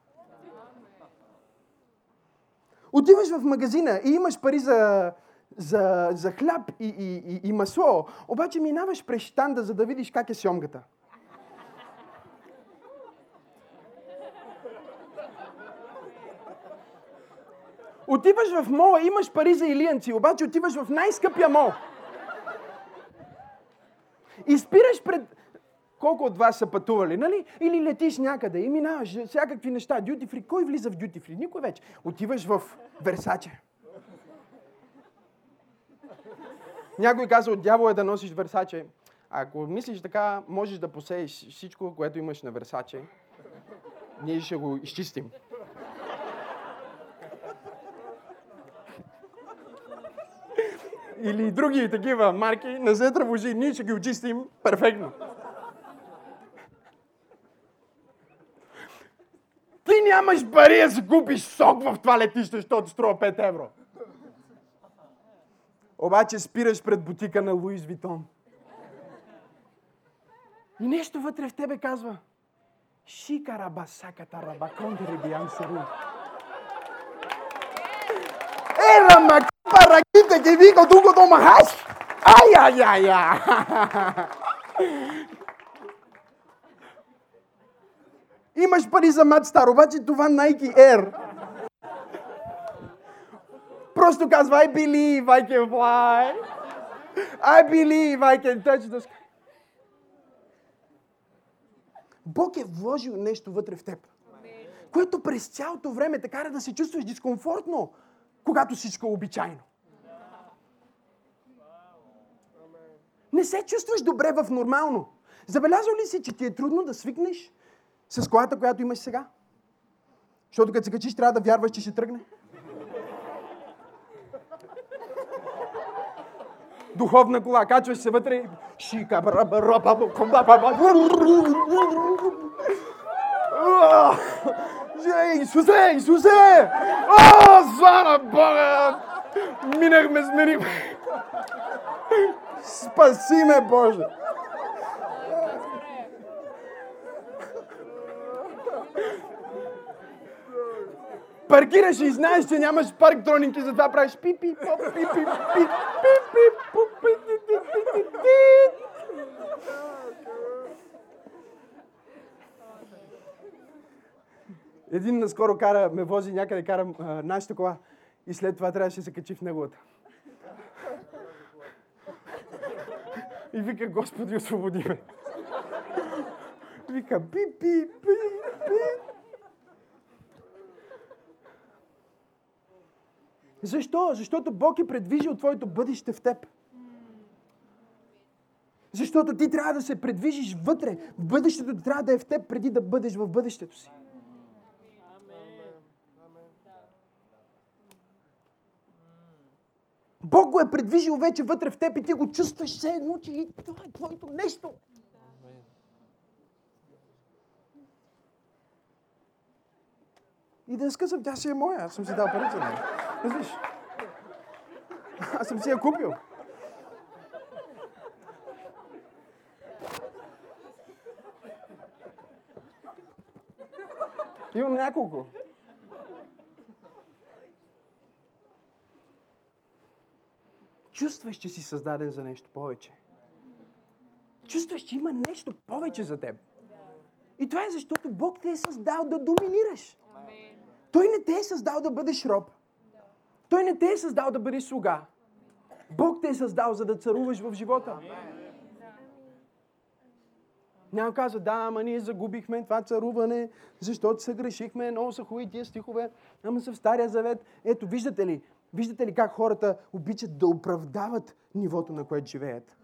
Отиваш в магазина и имаш пари за, за, за хляб и, и, и, и масло, обаче минаваш през щанда, за да видиш как е сьомгата. Отиваш в мола, имаш пари за илиянци, обаче отиваш в най-скъпия мол. И спираш пред... Колко от вас са пътували, нали? Или летиш някъде и минаваш всякакви неща. Дюти фри. Кой влиза в дюти фри? Никой вече. Отиваш в Версаче. Някой каза, от дявола е да носиш Версаче. Ако мислиш така, можеш да посееш всичко, което имаш на Версаче. Ние ще го изчистим. Или други такива марки, не се тревожи, ние ще ги очистим перфектно. Ти нямаш пари да си купиш сок в това летище, защото струва 5 евро. Обаче спираш пред бутика на Луис Витон. И нещо вътре в тебе казва. Шика рабасаката рабакон рибиян серу. Ера ма раките ги вика тук до махаш. Ай, ай, ай, ай. Имаш пари за Star, обаче това Nike Air. Просто казва, I believe I can fly. I believe I can touch the sky. Бог е вложил нещо вътре в теб, което през цялото време те кара да се чувстваш дискомфортно, когато всичко е обичайно. Не се чувстваш добре в нормално. Забелязал ли си, че ти е трудно да свикнеш с колата, която имаш сега? Защото като се качиш, трябва да вярваш, че ще тръгне. Духовна кола, качваш се вътре и... Шика, Жей, Исусе, Исусе! О, слава Бога! Минахме, сменихме. Спаси ме, Боже! Паркираш и знаеш, че нямаш парк тронинг и затова правиш пи пи поп пи пи пи пи пи пуп, пи ти ти ти ти ти. Един наскоро кара, ме вози някъде, кара а, нашата кола и след това трябваше да се качи в неговата. И вика, Господи, освободи ме. Вика, пи, пи, пи, пи. Защо? Защото Бог е предвижил твоето бъдеще в теб. Защото ти трябва да се предвижиш вътре. Бъдещето трябва да е в теб, преди да бъдеш в бъдещето си. Бог го е предвижил вече вътре в теб и ти го чувстваш все едно, че и това е твоето нещо. И да скъсам, тя си е моя. Аз съм си дал пари нея. Разбираш? Аз съм си я купил. Имам няколко. Чувстваш, че си създаден за нещо повече. Чувстваш, че има нещо повече за теб. И това е защото Бог те е създал да доминираш. Той не те е създал да бъдеш роб. Той не те е създал да бъдеш слуга. Бог те е създал, за да царуваш в живота. Няма казва, да, ама ние загубихме това царуване, защото се грешихме, много са хубави тия стихове, ама са в Стария Завет. Ето, виждате ли, виждате ли как хората обичат да оправдават нивото, на което живеят.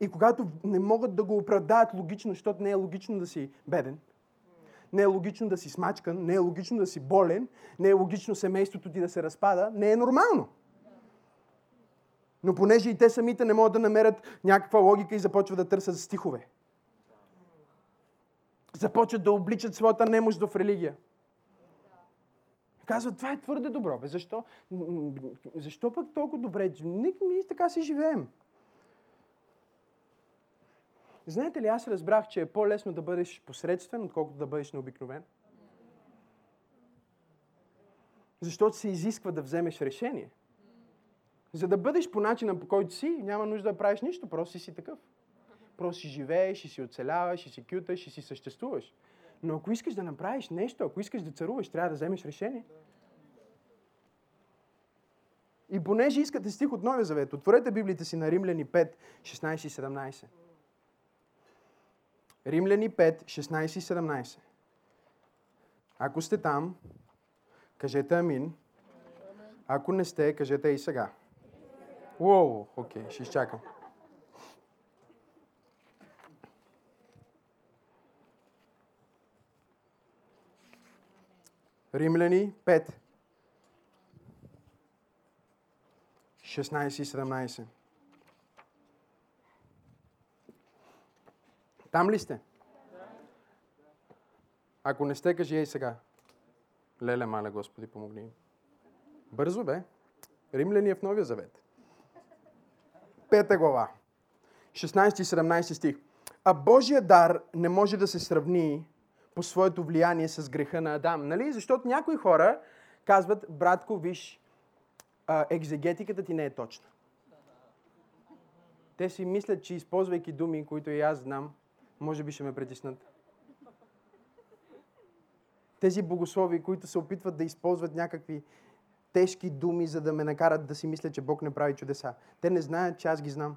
И когато не могат да го оправдаят логично, защото не е логично да си беден, не е логично да си смачкан, не е логично да си болен, не е логично семейството ти да се разпада, не е нормално. Но понеже и те самите не могат да намерят някаква логика и започват да търсят стихове. Започват да обличат своята немощ в религия. Казват, това е твърде добро. Бе, защо? Защо пък толкова добре? Ми така си живеем. Знаете ли, аз разбрах, че е по-лесно да бъдеш посредствен, отколкото да бъдеш необикновен. Защото се изисква да вземеш решение. За да бъдеш по начина, по който си, няма нужда да правиш нищо, просто си такъв. Просто си живееш, и си оцеляваш, и си кюташ, и си съществуваш. Но ако искаш да направиш нещо, ако искаш да царуваш, трябва да вземеш решение. И понеже искате стих от Новия Завет, отворете Библията си на Римляни 5, 16 и 17. Римляни 5, 16 и 17. Ако сте там, кажете амин. Ако не сте, кажете и сега. Уоу, окей, ще изчакам. Римляни 5, 16 и 17. Там ли сте? Ако не сте, кажи ей сега. Леле, маля, Господи, помогни. Бързо бе. Римляни е в Новия Завет. Пета глава. 16 и 17 стих. А Божия дар не може да се сравни по своето влияние с греха на Адам. Нали? Защото някои хора казват, братко, виж, екзегетиката ти не е точна. Те си мислят, че използвайки думи, които и аз знам, може би ще ме притиснат. Тези богослови, които се опитват да използват някакви тежки думи, за да ме накарат да си мисля, че Бог не прави чудеса. Те не знаят, че аз ги знам.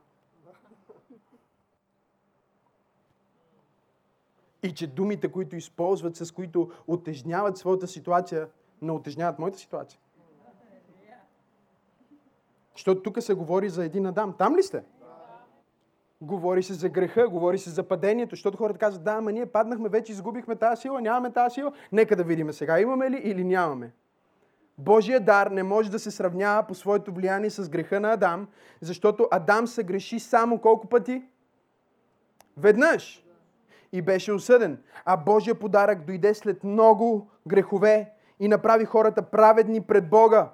И че думите, които използват, с които отежняват своята ситуация, не отежняват моята ситуация. Защото тук се говори за един Адам. Там ли сте? Говори се за греха, говори се за падението, защото хората казват, да, ама ние паднахме, вече изгубихме тази сила, нямаме тази сила. Нека да видим сега, имаме ли или нямаме. Божия дар не може да се сравнява по своето влияние с греха на Адам, защото Адам се греши само колко пъти? Веднъж. И беше осъден. А Божия подарък дойде след много грехове и направи хората праведни пред Бога.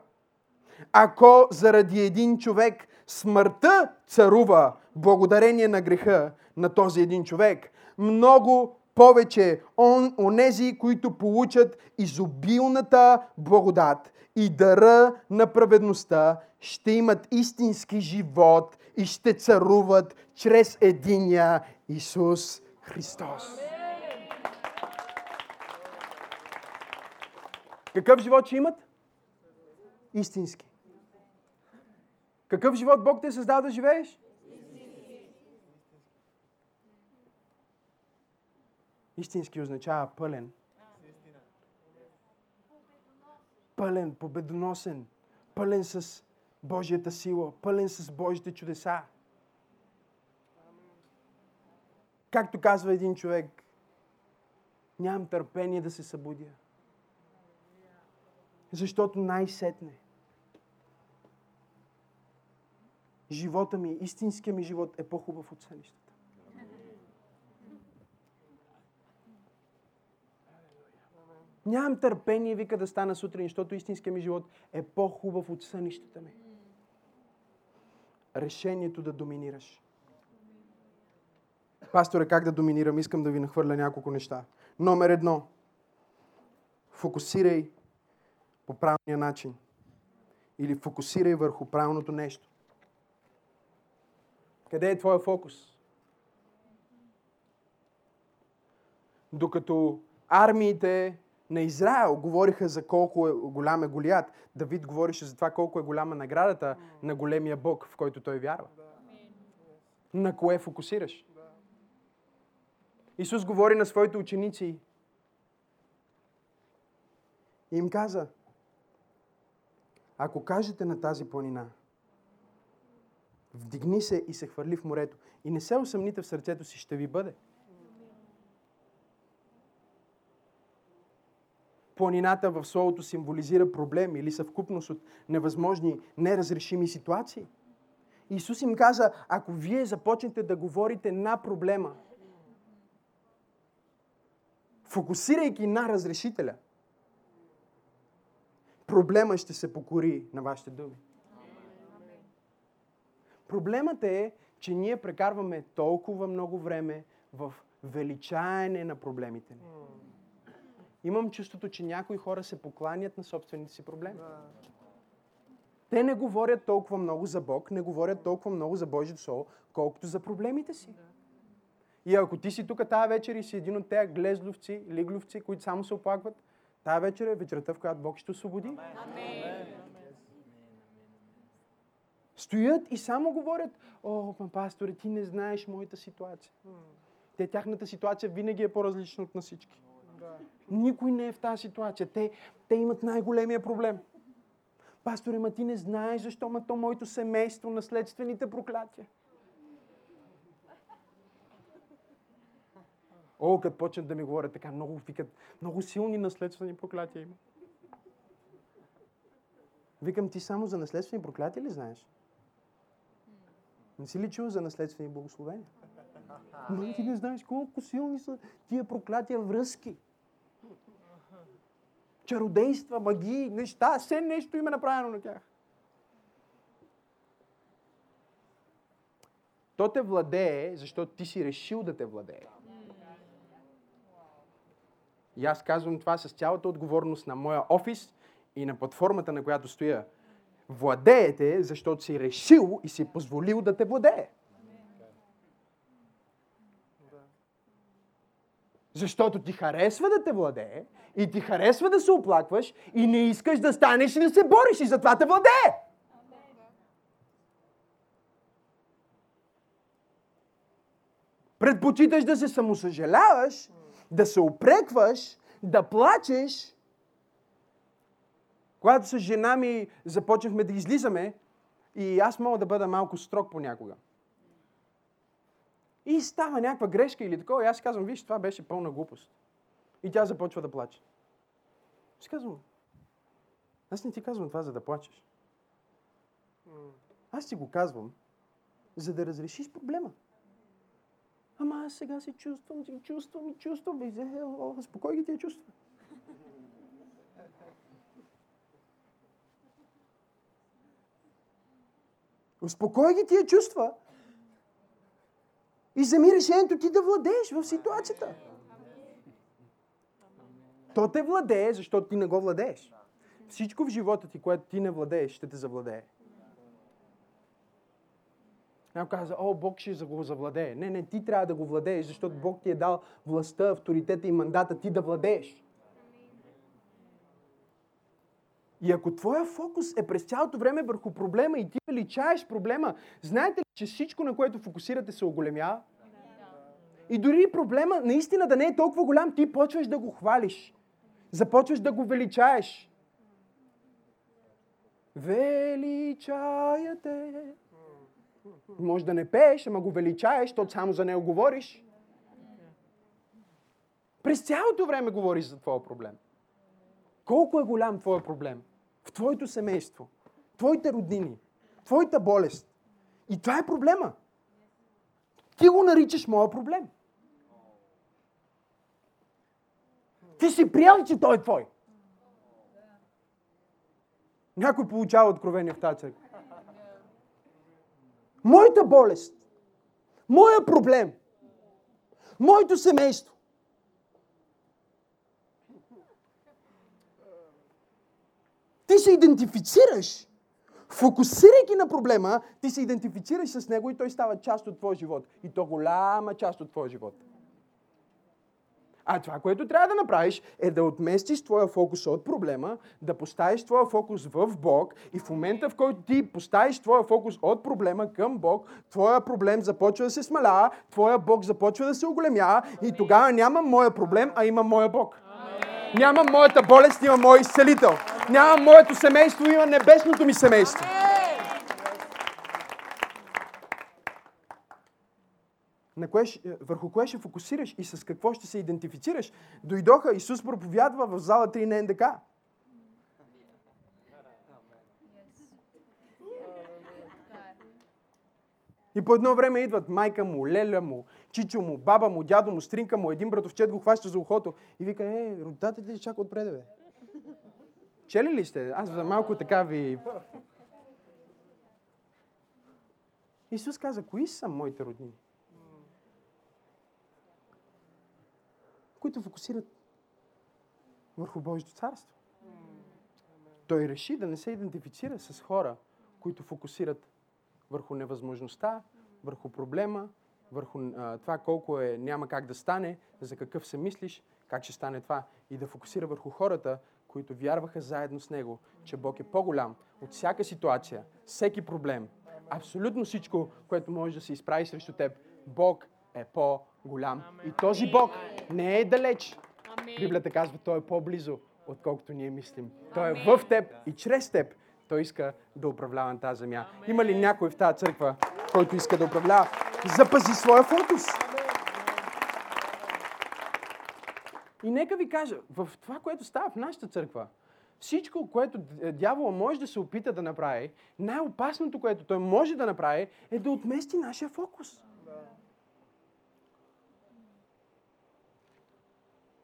Ако заради един човек смъртта царува благодарение на греха на този един човек, много повече он, онези, които получат изобилната благодат и дъра на праведността, ще имат истински живот и ще царуват чрез единия Исус Христос. Какъв живот ще имат? Истински. Какъв живот Бог те създал да живееш? Истински означава пълен. Пълен, победоносен, пълен с Божията сила, пълен с Божите чудеса. Както казва един човек, нямам търпение да се събудя. Защото най-сетне живота ми, истинския ми живот е по-хубав от сънищата. Нямам търпение, вика, да стана сутрин, защото истинския ми живот е по-хубав от сънищата ми. Решението да доминираш. Пасторе, как да доминирам? Искам да ви нахвърля няколко неща. Номер едно. Фокусирай по правилния начин. Или фокусирай върху правилното нещо. Къде е твоя фокус? Докато армиите на Израел говориха за колко е голям е Голият, Давид говорише за това колко е голяма наградата на големия Бог, в който той вярва. На кое фокусираш? Исус говори на своите ученици и им каза, ако кажете на тази планина, вдигни се и се хвърли в морето и не се усъмните в сърцето си, ще ви бъде. Планината в Словото символизира проблем или съвкупност от невъзможни, неразрешими ситуации. Исус им каза, ако вие започнете да говорите на проблема, фокусирайки на разрешителя, проблема ще се покори на вашите думи. Проблемът е, че ние прекарваме толкова много време в величаене на проблемите ни. Имам чувството, че някои хора се покланят на собствените си проблеми. Те не говорят толкова много за Бог, не говорят толкова много за Божието Слово, колкото за проблемите си. И ако ти си тук тази вечер и си един от тези глезловци, лигловци, които само се оплакват, тази вечер е вечерта, в която Бог ще освободи. Амен. Стоят и само говорят, о, пасторе, ти не знаеш моята ситуация. Те, тяхната ситуация винаги е по-различна от на всички. Никой не е в тази ситуация. Те, те имат най-големия проблем. Пасторе, ма ти не знаеш защо ма то моето семейство, наследствените проклятия. О, като почнат да ми говорят така, много викат, много силни наследствени проклятия има. Викам, ти само за наследствени проклятия ли знаеш? Не си ли чул за наследствени благословения? Но ти не знаеш колко силни са тия проклятия връзки. Чародейства, магии, неща, все нещо има направено на тях. То те владее, защото ти си решил да те владее. И аз казвам това с цялата отговорност на моя офис и на платформата, на която стоя. Владеете, защото си решил и си позволил да те владее. Защото ти харесва да те владее и ти харесва да се оплакваш и не искаш да станеш и да се бориш и затова те владее. Предпочиташ да се самосъжаляваш, да се опрекваш, да плачеш. Когато с жена ми започнахме да излизаме, и аз мога да бъда малко строг понякога. И става някаква грешка или такова. И аз казвам, виж, това беше пълна глупост. И тя започва да плаче. Си казвам, аз не ти казвам това, за да плачеш. Аз ти го казвам, за да разрешиш проблема. Ама аз сега се чувствам, и чувствам и чувствам. И, спокой ги тия чувства. Успокой ги тия чувства и вземи решението ти да владееш в ситуацията. То те владее, защото ти не го владееш. Всичко в живота ти, което ти не владееш, ще те завладее. Някой каза, о, Бог ще го завладее. Не, не, ти трябва да го владееш, защото Бог ти е дал властта, авторитета и мандата ти да владееш. И ако твоя фокус е през цялото време върху проблема и ти величаеш проблема, знаете ли, че всичко, на което фокусирате, се оголемява? И дори проблема наистина да не е толкова голям, ти почваш да го хвалиш. Започваш да го величаеш. Величая те. Може да не пееш, ама го величаеш, защото само за него говориш. През цялото време говориш за твоя проблем. Колко е голям твоя проблем? В твоето семейство, твоите роднини, твоята болест. И това е проблема. Ти го наричаш моя проблем. Ти си приял, че той е твой. Някой получава откровение в тази църква. Моята болест, моя проблем, моето семейство. Ти се идентифицираш, фокусирайки на проблема, ти се идентифицираш с него и той става част от твоя живот. И то голяма част от твоя живот. А това, което трябва да направиш, е да отместиш твоя фокус от проблема, да поставиш твоя фокус в Бог и в момента, в който ти поставиш твоя фокус от проблема към Бог, твоя проблем започва да се смалява, твоя Бог започва да се оголемява и тогава няма моя проблем, а има моя Бог. Няма моята болест, има мой изцелител. Няма моето семейство, има небесното ми семейство. На кое, върху кое ще фокусираш и с какво ще се идентифицираш. Дойдоха, Исус проповядва в зала 3 на НДК. И по едно време идват майка му, леля му, чичо му, баба му, дядо му, стринка му, един братовчет го хваща за ухото и вика, е, родителите чака отпред, бе. Чели ли сте? Аз за малко така ви... Исус каза, кои са моите роднини? Които фокусират върху Божието царство. Той реши да не се идентифицира с хора, които фокусират върху невъзможността, върху проблема, върху а, това колко е, няма как да стане, за какъв се мислиш, как ще стане това. И да фокусира върху хората, които вярваха заедно с него, че Бог е по-голям от всяка ситуация, всеки проблем, абсолютно всичко, което може да се изправи срещу теб. Бог е по-голям. И този Бог не е далеч. Библията казва, Той е по-близо, отколкото ние мислим. Той е в теб и чрез теб. Той иска да управлява на тази земя. Има ли някой в тази църква, който иска да управлява? Запази своя фокус. И нека ви кажа, в това, което става в нашата църква, всичко, което дявола може да се опита да направи, най-опасното, което той може да направи, е да отмести нашия фокус.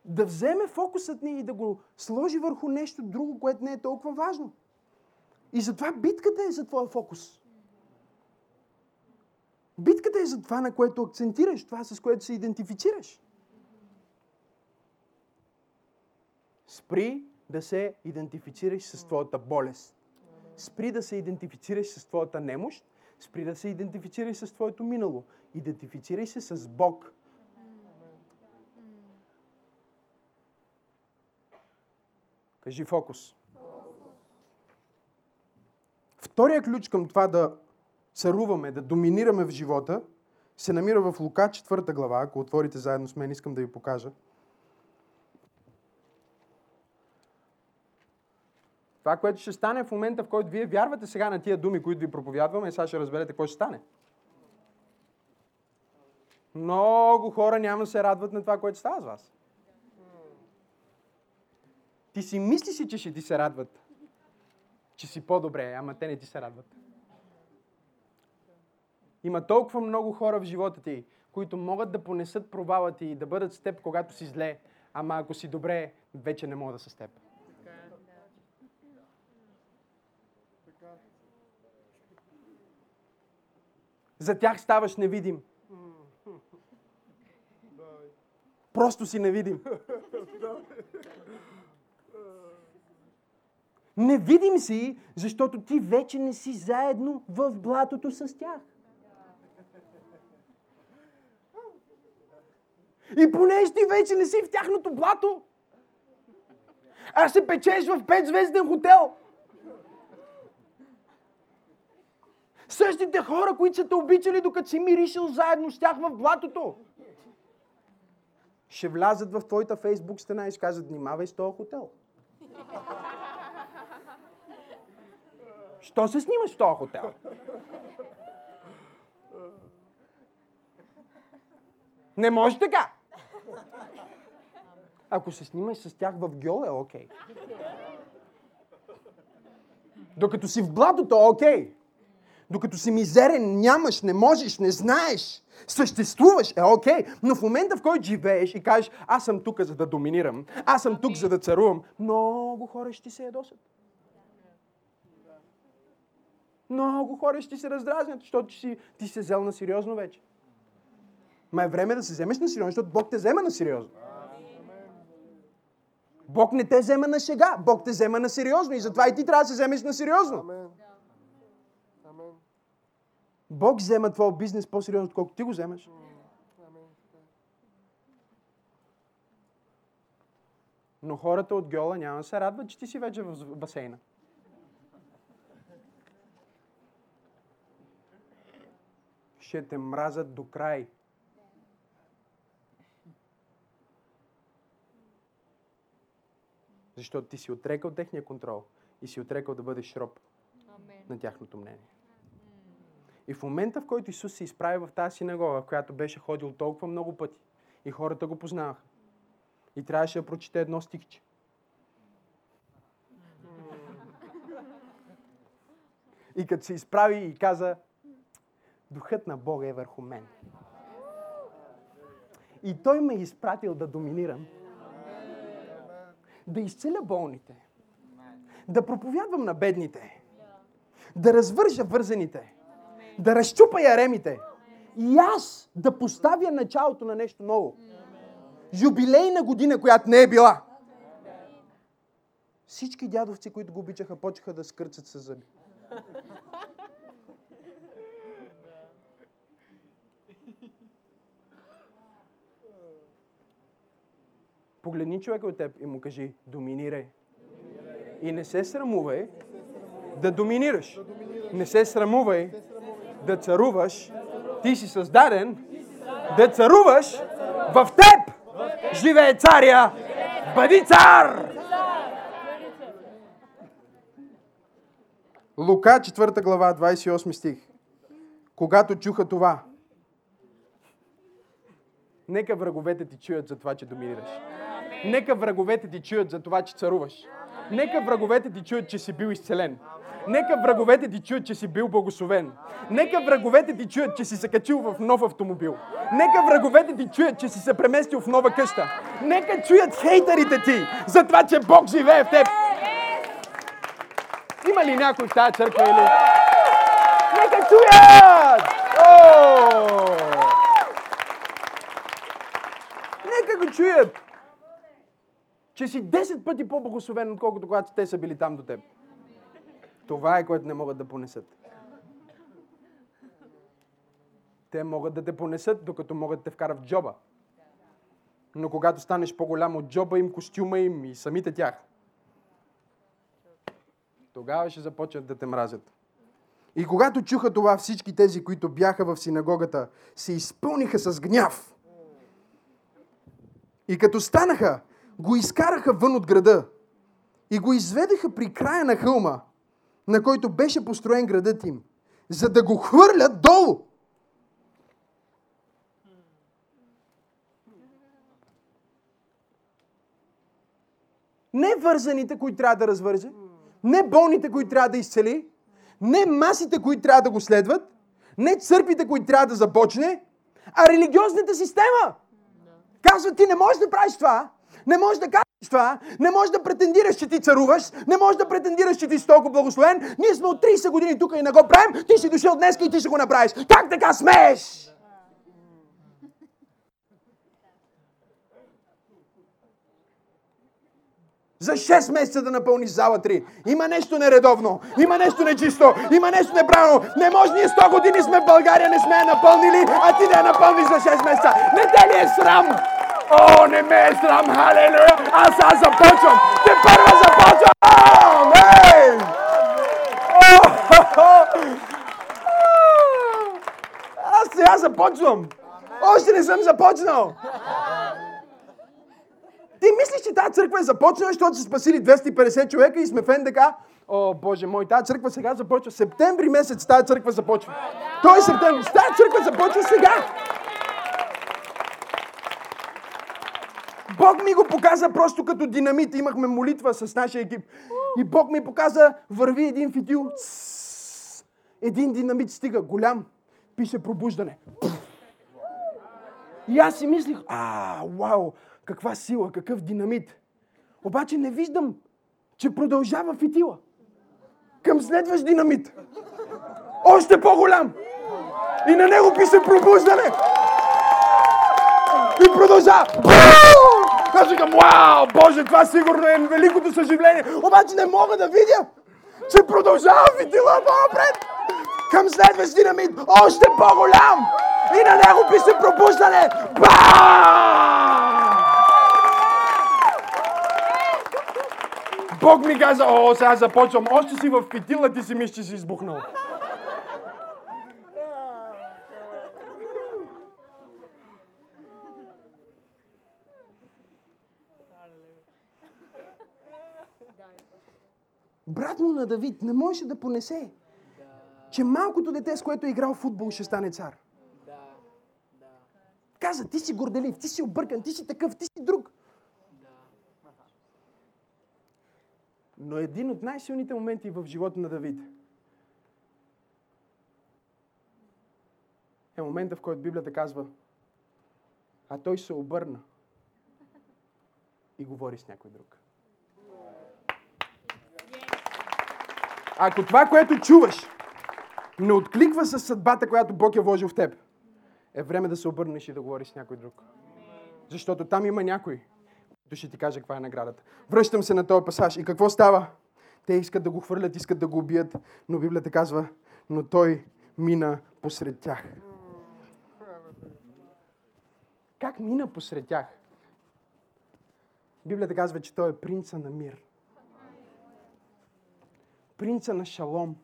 Да вземе фокусът ни и да го сложи върху нещо друго, което не е толкова важно. И затова битката е за твоя фокус. Битката е за това, на което акцентираш, това с което се идентифицираш. Спри да се идентифицираш с твоята болест. Спри да се идентифицираш с твоята немощ. Спри да се идентифицираш с твоето минало. Идентифицирай се с Бог, Кажи фокус. Втория ключ към това да царуваме, да доминираме в живота, се намира в Лука 4 глава. Ако отворите заедно с мен, искам да ви покажа. Това, което ще стане в момента, в който вие вярвате сега на тия думи, които ви проповядваме, сега ще разберете какво ще стане. Много хора няма да се радват на това, което става с вас. Ти си мислиш си, че ще ти се радват. Че си по-добре, ама те не ти се радват. Има толкова много хора в живота ти, които могат да понесат провала ти и да бъдат с теб, когато си зле, ама ако си добре, вече не могат да са с теб. За тях ставаш невидим. Просто си невидим. Невидим си, защото ти вече не си заедно в блатото с тях. И понеже ти вече не си в тяхното блато, а се печеш в петзвезден хотел. Същите хора, които са те обичали, докато си миришил заедно с тях в блатото, ще влязат в твоята фейсбук стена и ще кажат, внимавай с този хотел. Що се снимаш в този хотел? Не може така. Ако се снимаш с тях в гьол е окей. Докато си в блатото е окей. Докато си мизерен, нямаш, не можеш, не знаеш, съществуваш, е окей. Но в момента, в който живееш и кажеш, аз съм тук, за да доминирам, аз съм тук, за да царувам, много хора ще ти се ядосат. Много хора ще се раздразнят, защото си, ти се взел на сериозно вече. Ма е време да се вземеш на сериозно, защото Бог те взема на сериозно. Бог не те взема на шега, Бог те взема на сериозно и затова и ти трябва да се вземеш на сериозно. Бог взема твоя бизнес по-сериозно, отколкото ти го вземаш. Но хората от Гьола няма да се радват, че ти си вече в басейна. Ще те мразят до край. Защото ти си отрекал техния контрол и си отрекал да бъдеш роб на тяхното мнение. И в момента, в който Исус се изправи в тази синагога, в която беше ходил толкова много пъти, и хората го познаваха, и трябваше да прочете едно стихче. И като се изправи и каза, Духът на Бога е върху мен. И Той ме е изпратил да доминирам да изцеля болните, да проповядвам на бедните, да развържа вързаните, да разчупа яремите и аз да поставя началото на нещо ново. Юбилейна година, която не е била. Всички дядовци, които го обичаха, почеха да скърцат с зъби. Погледни човека от теб и му кажи, доминирай. И не се срамувай да доминираш. Не се срамувай да царуваш. Ти си създаден да царуваш в теб. Живее царя! Бъди цар! Лука, 4 глава, 28 стих. Когато чуха това, нека враговете ти чуят за това, че доминираш. Нека враговете ти чуят за това, че царуваш. Нека враговете ти чуят, че си бил изцелен. Нека враговете ти чуят, че си бил благословен. Нека враговете ти чуят, че си се качил в нов автомобил. Нека враговете ти чуят, че си се преместил в нова къща. Нека чуят хейтерите ти за това, че Бог живее в теб. Има ли някой в тази църква или... Нека чуят! Нека го чуят! Че си 10 пъти по-благословен, отколкото когато те са били там до теб. Това е което не могат да понесат. Те могат да те понесат, докато могат да те вкарат в джоба. Но когато станеш по-голям от джоба им, костюма им и самите тях, тогава ще започнат да те мразят. И когато чуха това, всички тези, които бяха в синагогата, се изпълниха с гняв. И като станаха, го изкараха вън от града и го изведеха при края на хълма, на който беше построен градът им, за да го хвърлят долу. Не вързаните, които трябва да развърже, не болните, които трябва да изцели, не масите, които трябва да го следват, не църпите, които трябва да започне, а религиозната система. Казва, ти не можеш да правиш това, не можеш да кажеш това. Не можеш да претендираш, че ти царуваш. Не можеш да претендираш, че ти си толкова благословен. Ние сме от 30 години тук и не го правим. Ти си дошъл днес и ти ще го направиш. Как така смееш? За 6 месеца да напълниш зала 3. Има нещо нередовно. Има нещо нечисто. Има нещо неправилно. Не може ние 100 години сме в България, не сме я напълнили, а ти да я напълниш за 6 месеца. Не те ли е срам? О, не ме е срам, халелуя! Аз аз започвам! Те първа започвам! Ей! Аз сега започвам! Още не съм започнал! Ти мислиш, че тази църква е започнала, защото са спасили 250 човека и сме в НДК? О, Боже мой, тази църква сега започва. Септември месец тази църква започва. Той е септември. Тази църква започва сега. Бог ми го показа просто като динамит. Имахме молитва с нашия екип. И Бог ми показа, върви един фитил. Един динамит стига, голям. Пише пробуждане. И аз си мислих, а, вау, каква сила, какъв динамит. Обаче не виждам, че продължава фитила. Към следващ динамит. Още по-голям. И на него пише пробуждане. И продължава. Аз викам, вау, Боже, това сигурно е великото съживление. Обаче не мога да видя, че продължава фитила по-напред. Към следващ динамит, още по-голям. И на него пише пробуждане. Бам! Бог ми каза, о, сега започвам. Още си в фитила, ти си мислиш, че си избухнал. Брат му на Давид не можеше да понесе, че малкото дете, с което е играл футбол, ще стане цар. Каза, ти си горделив, ти си объркан, ти си такъв, ти си друг. Но един от най-силните моменти в живота на Давид е момента, в който Библията казва, а той се обърна и говори с някой друг. Ако това, което чуваш, не откликва с съдбата, която Бог е вложил в теб, е време да се обърнеш и да говориш с някой друг. Защото там има някой, който ще ти каже каква е наградата. Връщам се на този пасаж. И какво става? Те искат да го хвърлят, искат да го убият, но Библията казва, но той мина посред тях. Как мина посред тях? Библията казва, че той е принца на мир. Принца на шалом.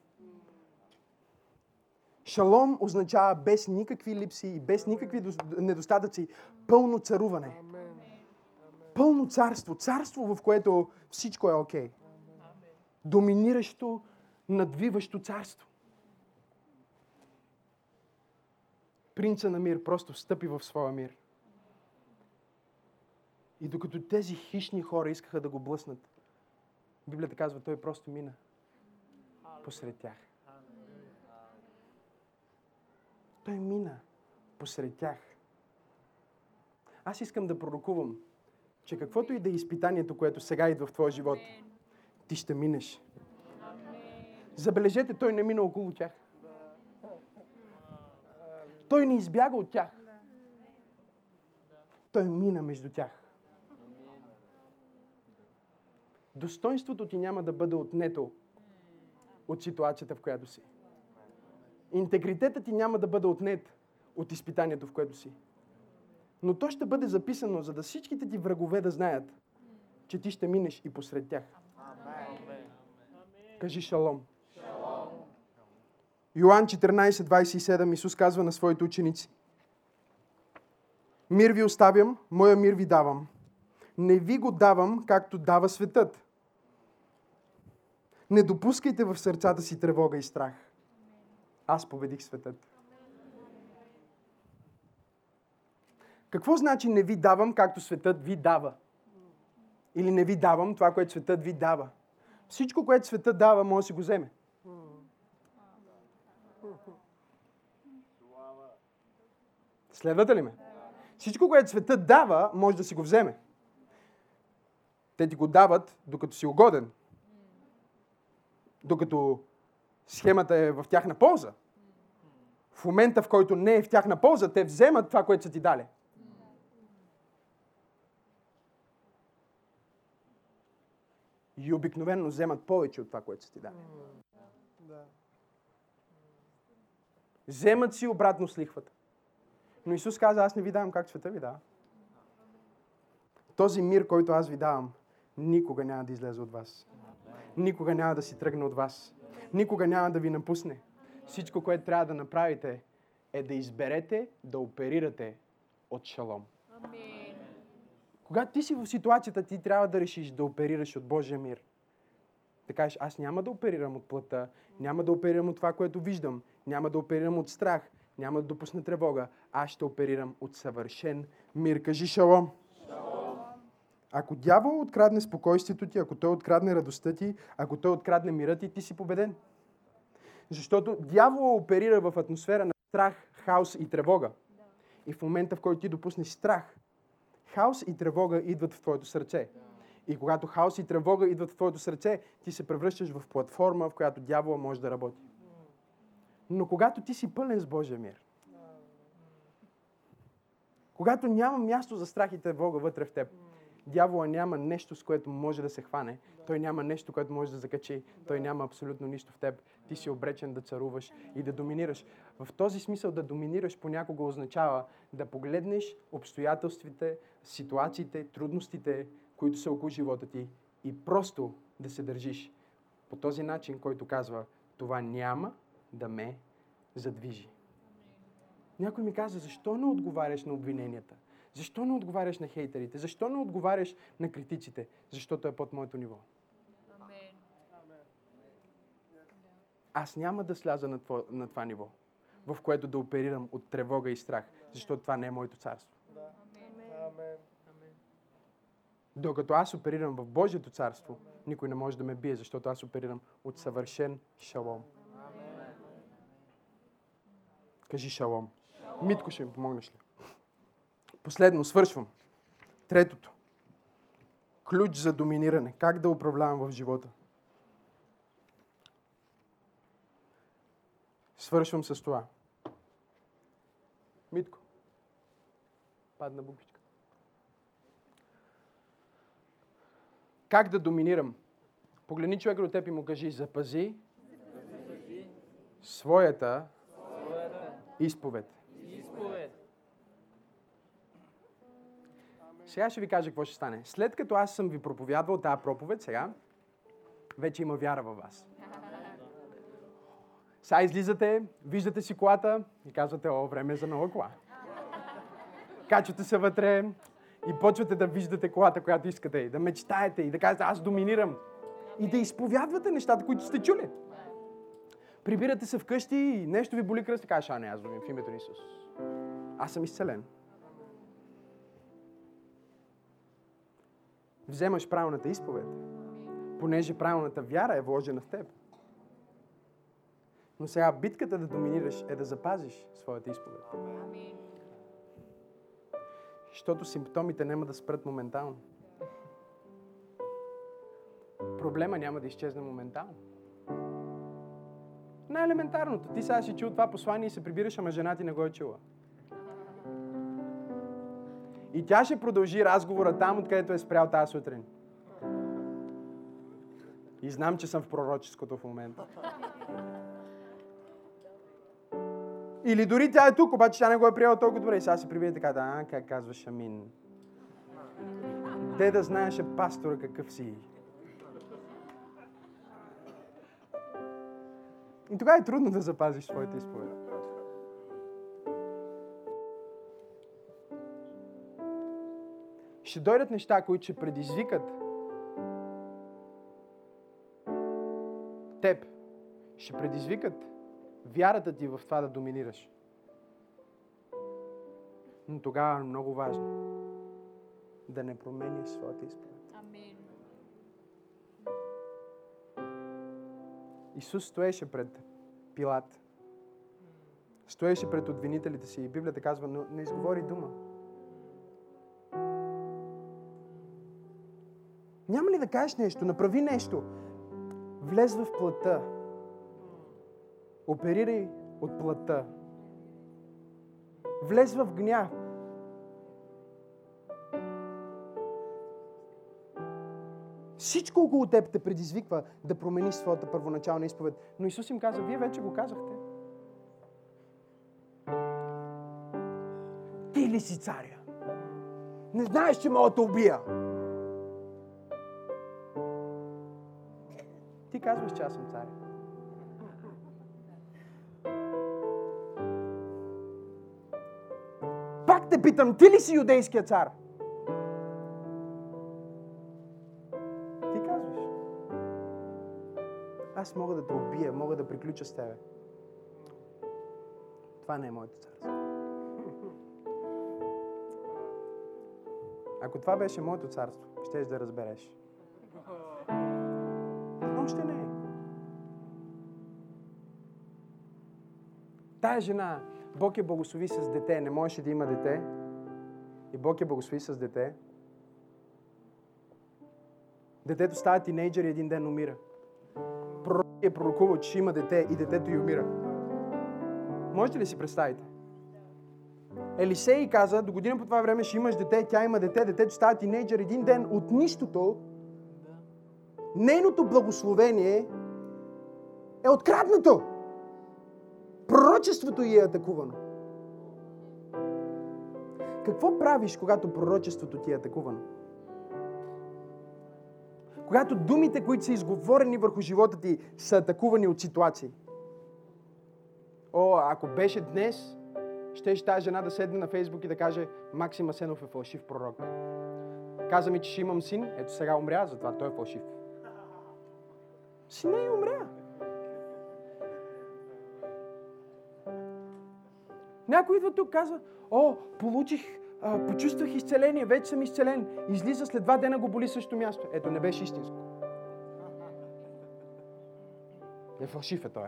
Шалом означава без никакви липси и без никакви недостатъци пълно царуване. Пълно царство. Царство, в което всичко е окей. Okay. Доминиращо, надвиващо царство. Принца на мир просто стъпи в своя мир. И докато тези хищни хора искаха да го блъснат, Библията казва, той просто мина посред тях. Той мина посред тях. Аз искам да пророкувам, че каквото и да е изпитанието, което сега идва в твоя живот, ти ще минеш. Забележете, той не мина около тях. Той не избяга от тях. Той мина между тях. Достоинството ти няма да бъде отнето от ситуацията, в която си. Интегритетът ти няма да бъде отнет от изпитанието, в което си. Но то ще бъде записано, за да всичките ти врагове да знаят, че ти ще минеш и посред тях. Кажи шалом. шалом. Йоан 14:27 Исус казва на своите ученици. Мир ви оставям, моя мир ви давам. Не ви го давам, както дава светът. Не допускайте в сърцата си тревога и страх. Аз победих светът. Какво значи не ви давам, както светът ви дава? Или не ви давам това, което светът ви дава. Всичко, което светът дава, може да си го вземе. Следвате ли ме? Всичко, което светът дава, може да си го вземе. Те ти го дават, докато си угоден. Докато схемата е в тяхна полза. В момента, в който не е в тяхна полза, те вземат това, което са ти дали. И обикновено вземат повече от това, което са ти дали. Вземат си обратно с лихвата. Но Исус каза, аз не ви давам как света ви дава. Този мир, който аз ви давам, никога няма да излезе от вас. Никога няма да си тръгне от вас. Никога няма да ви напусне. Всичко, което трябва да направите, е да изберете да оперирате от шалом. Когато ти си в ситуацията, ти трябва да решиш да оперираш от Божия мир. Да кажеш, аз няма да оперирам от плътта, няма да оперирам от това, което виждам, няма да оперирам от страх, няма да допусна тревога. Аз ще оперирам от съвършен мир. Кажи шалом. Ако дявол открадне спокойствието ти, ако той открадне радостта ти, ако той открадне мира ти, ти си победен. Защото дявол оперира в атмосфера на страх, хаос и тревога. И в момента, в който ти допуснеш страх, хаос и тревога идват в твоето сърце. И когато хаос и тревога идват в твоето сърце, ти се превръщаш в платформа, в която дявола може да работи. Но когато ти си пълен с Божия мир, когато няма място за страх и тревога вътре в теб, дявола няма нещо, с което може да се хване. Той няма нещо, което може да закачи. Той няма абсолютно нищо в теб. Ти си обречен да царуваш и да доминираш. В този смисъл да доминираш понякога означава да погледнеш обстоятелствите, ситуациите, трудностите, които са около живота ти и просто да се държиш по този начин, който казва това няма да ме задвижи. Някой ми каза, защо не отговаряш на обвиненията? Защо не отговаряш на хейтерите? Защо не отговаряш на критиците? Защото е под моето ниво. Аз няма да сляза на, това, на това ниво, в което да оперирам от тревога и страх, защото това не е моето царство. Докато аз оперирам в Божието царство, никой не може да ме бие, защото аз оперирам от съвършен шалом. Кажи шалом. Митко ще ми помогнеш ли? Последно, свършвам. Третото. Ключ за доминиране. Как да управлявам в живота? Свършвам с това. Митко. Падна буквичка. Как да доминирам? Погледни човека до теб и му кажи, запази своята изповед. Сега ще ви кажа какво ще стане. След като аз съм ви проповядвал тази проповед, сега вече има вяра във вас. Сега излизате, виждате си колата и казвате, о, време е за нова кола. Качвате се вътре и почвате да виждате колата, която искате, и да мечтаете и да кажете, аз доминирам. И да изповядвате нещата, които сте чули. Прибирате се вкъщи и нещо ви боли кръст и кажеш, а не, аз в името на Исус. Аз съм изцелен. Вземаш правилната изповед, понеже правилната вяра е вложена в теб. Но сега битката да доминираш е да запазиш своята изповед. Защото симптомите няма да спрат моментално. Проблема няма да изчезне моментално. Най-елементарното. Ти сега си чул това послание и се прибираш, ама жена ти не го е чула. И тя ще продължи разговора там, откъдето е спрял тази сутрин. И знам, че съм в пророческото в момента. Или дори тя е тук, обаче тя не го е приела толкова добре. И сега се прибие така, да, как казваш Амин. Де да знаеше пастора какъв си. И тогава е трудно да запазиш своите изповед. ще дойдат неща, които ще предизвикат теб. Ще предизвикат вярата ти в това да доминираш. Но тогава е много важно да не променяш своята изповед. Амин. Исус стоеше пред Пилат. Стоеше пред обвинителите си и Библията казва, но не изговори дума. Няма ли да кажеш нещо? Направи нещо. Влез в плътта. Оперирай от плътта. Влез в гняв. Всичко около теб те предизвиква да промениш своята първоначална изповед. Но Исус им каза, вие вече го казахте. Ти ли си царя? Не знаеш, че мога да убия. Казваш, че аз съм царя. Пак те питам, ти ли си юдейския цар? Ти казваш. Аз мога да те убия, мога да приключа с тебе. Това не е моето царство. Ако това беше моето царство, ще да разбереш. Тая жена, Бог я благослови с дете, не можеше да има дете. И Бог я благослови с дете. Детето става тинейджър и един ден умира. Пророк е пророкувал, че има дете и детето й умира. Можете ли си представите? Елисей каза, до година по това време ще имаш дете, тя има дете, детето става тинейджър един ден от нищото. Нейното благословение е откраднато. Пророчеството й е атакувано. Какво правиш, когато пророчеството ти е атакувано? Когато думите, които са изговорени върху живота ти, са атакувани от ситуации. О, ако беше днес, ще тази жена да седне на Фейсбук и да каже Максим Асенов е фалшив пророк. Каза ми, че ще имам син, ето сега умря, затова той е фалшив. Сина и умря. Някой идва тук, казва, о, получих, а, почувствах изцеление, вече съм изцелен. Излиза след два дена го боли също място. Ето, не беше истинско. Не фалшив е той.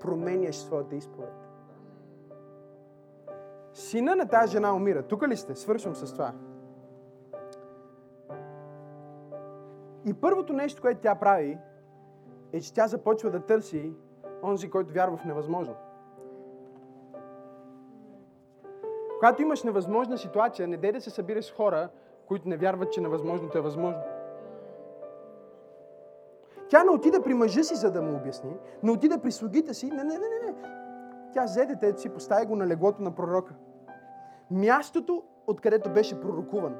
Променяш своята изповед. Сина на тази жена умира. Тук ли сте? Свършвам с това. И първото нещо, което тя прави, е, че тя започва да търси онзи, който вярва в невъзможно. Когато имаш невъзможна ситуация, не дай да се събираш с хора, които не вярват, че невъзможното е възможно. Тя не отида при мъжа си, за да му обясни, не отида при слугите си. Не, не, не, не. Тя взе детето си, постави го на леглото на пророка. Мястото, откъдето беше пророкуван.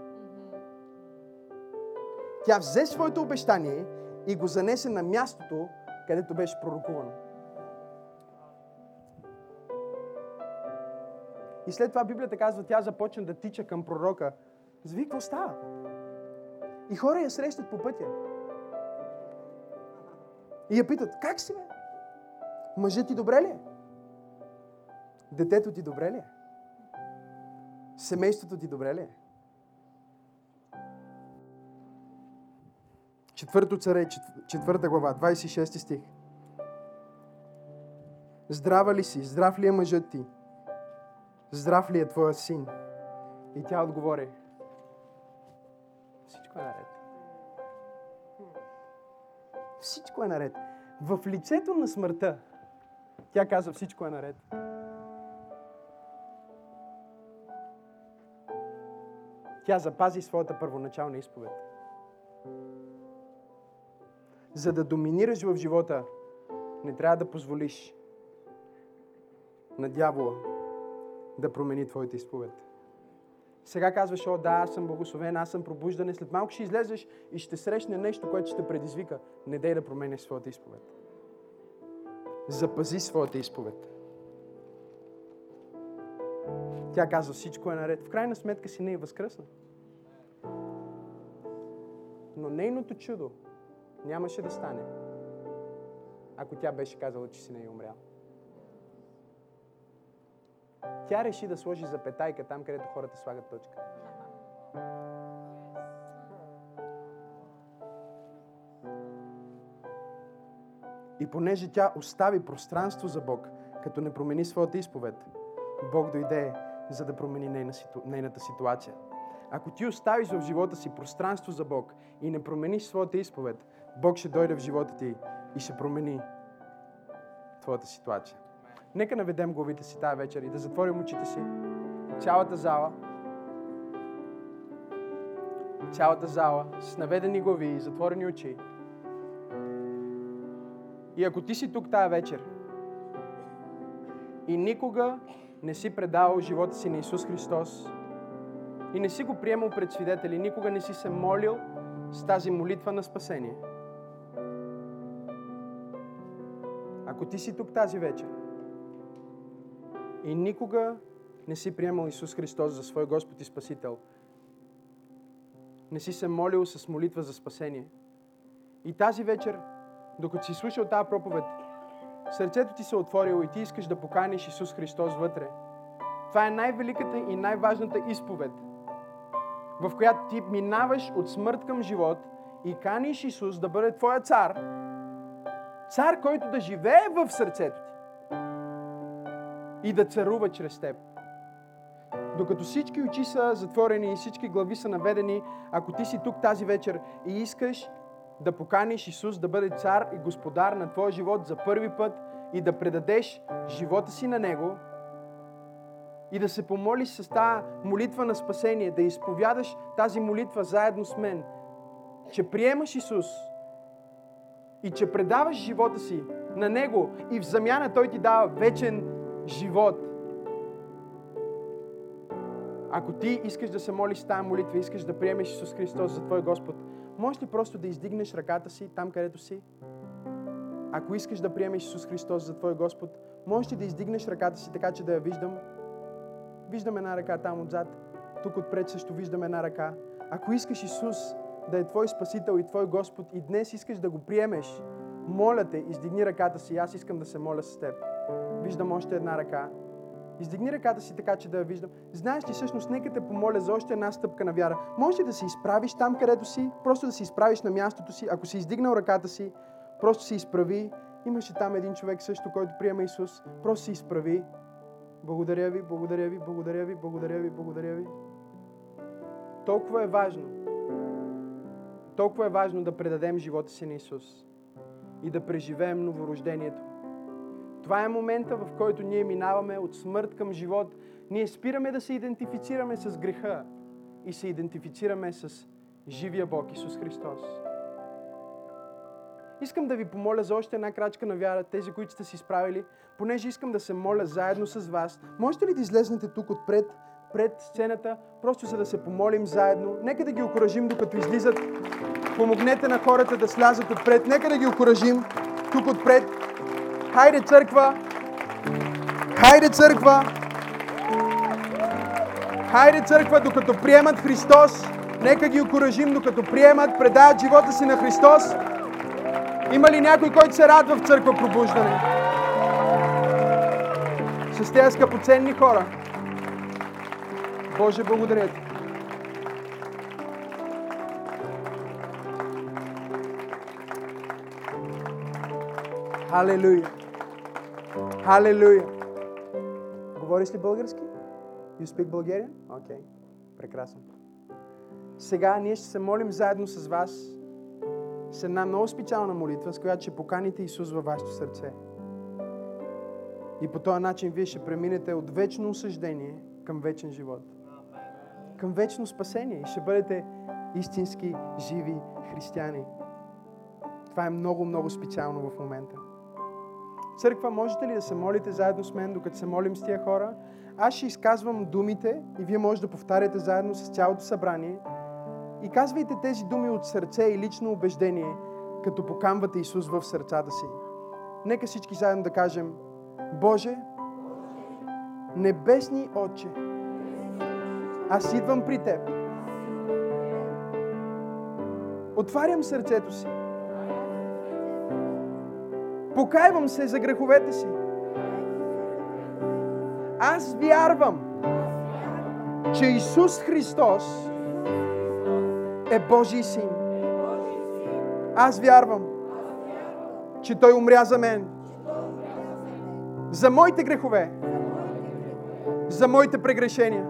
Тя взе своето обещание и го занесе на мястото, където беше пророкувано. И след това Библията казва, тя започна да тича към пророка. Зави, какво става? И хора я срещат по пътя. И я питат, как си, бе? Мъжът ти добре ли е? Детето ти добре ли е? Семейството ти добре ли е? Четвърто царе, четвърта глава, 26 стих. Здрава ли си? Здрав ли е мъжът ти? Здрав ли е твоя син? И тя отговори. Всичко е наред. Всичко е наред. В лицето на смъртта тя каза всичко е наред. Тя запази своята първоначална изповед. За да доминираш в живота, не трябва да позволиш на дявола да промени твоята изповед. Сега казваш, о да, аз съм благословен, аз съм пробуждане. След малко ще излезеш и ще срещне нещо, което ще предизвика. Не дай да променеш своята изповед. Запази своята изповед. Тя казва, всичко е наред. В крайна сметка си не е възкръсна. Но нейното чудо нямаше да стане, ако тя беше казала, че си не е умрял. Тя реши да сложи запетайка там, където хората слагат точка. И понеже тя остави пространство за Бог, като не промени своята изповед, Бог дойде, за да промени нейната ситуация. Ако ти оставиш в живота си пространство за Бог и не промениш своята изповед, Бог ще дойде в живота ти и ще промени твоята ситуация. Нека наведем главите си тази вечер и да затворим очите си. Цялата зала. Цялата зала с наведени глави и затворени очи. И ако ти си тук тази вечер и никога не си предал живота си на Исус Христос и не си го приемал пред свидетели, никога не си се молил с тази молитва на спасение. Ако ти си тук тази вечер и никога не си приемал Исус Христос за свой Господ и Спасител, не си се молил с молитва за спасение. И тази вечер, докато си слушал тази проповед, сърцето ти се е отворило и ти искаш да поканиш Исус Христос вътре. Това е най-великата и най-важната изповед, в която ти минаваш от смърт към живот и каниш Исус да бъде твоя цар. Цар, който да живее в сърцето ти и да царува чрез теб. Докато всички очи са затворени и всички глави са наведени, ако ти си тук тази вечер и искаш да поканиш Исус да бъде цар и господар на твоя живот за първи път и да предадеш живота си на Него и да се помолиш с тази молитва на спасение, да изповядаш тази молитва заедно с мен, че приемаш Исус и че предаваш живота си на Него и в замяна Той ти дава вечен живот. Ако ти искаш да се молиш тази молитва, искаш да приемеш Исус Христос за Твой Господ, можеш ли просто да издигнеш ръката си там, където си? Ако искаш да приемеш Исус Христос за Твой Господ, можеш ли да издигнеш ръката си така, че да я виждам? Виждам една ръка там отзад. Тук отпред също виждам една ръка. Ако искаш Исус да е Твой Спасител и Твой Господ и днес искаш да го приемеш, моля те, издигни ръката си. Аз искам да се моля с теб. Виждам още една ръка. Издигни ръката си така, че да я виждам. Знаеш ли, всъщност, нека те помоля за още една стъпка на вяра. Може ли да се изправиш там, където си? Просто да се изправиш на мястото си. Ако си издигнал ръката си, просто се изправи. Имаше там един човек също, който приема Исус. Просто се изправи. Благодаря ви, благодаря ви, благодаря ви, благодаря ви, благодаря ви. Толкова е важно. Толкова е важно да предадем живота си на Исус и да преживеем новорождението. Това е момента, в който ние минаваме от смърт към живот. Ние спираме да се идентифицираме с греха и се идентифицираме с живия Бог Исус Христос. Искам да ви помоля за още една крачка на вяра, тези, които сте си справили, понеже искам да се моля заедно с вас. Можете ли да излезнете тук отпред, пред сцената, просто за да се помолим заедно? Нека да ги окоръжим, докато излизат. Помогнете на хората да слязат отпред. Нека да ги окоръжим тук отпред. Хайде, църква! Хайде, църква! Хайде, църква, докато приемат Христос, нека ги окоръжим, докато приемат, предават живота си на Христос. Има ли някой, който се радва в църква пробуждане? С тези скъпоценни хора. Боже, благодаря ти. Халелуя! Халелуя! Говориш ли български? You speak Bulgarian? Окей. Okay. Прекрасно. Сега ние ще се молим заедно с вас с една много специална молитва, с която ще поканите Исус във вашето сърце. И по този начин вие ще преминете от вечно осъждение към вечен живот. Към вечно спасение. И ще бъдете истински живи християни. Това е много, много специално в момента. Църква, можете ли да се молите заедно с мен, докато се молим с тия хора? Аз ще изказвам думите и вие може да повтаряте заедно с цялото събрание. И казвайте тези думи от сърце и лично убеждение, като покамвате Исус в сърцата си. Нека всички заедно да кажем Боже, Небесни Отче, аз идвам при Теб. Отварям сърцето си. Покайвам се за греховете си. Аз вярвам, че Исус Христос е Божий син. Аз вярвам, че Той умря за мен. За моите грехове. За моите прегрешения.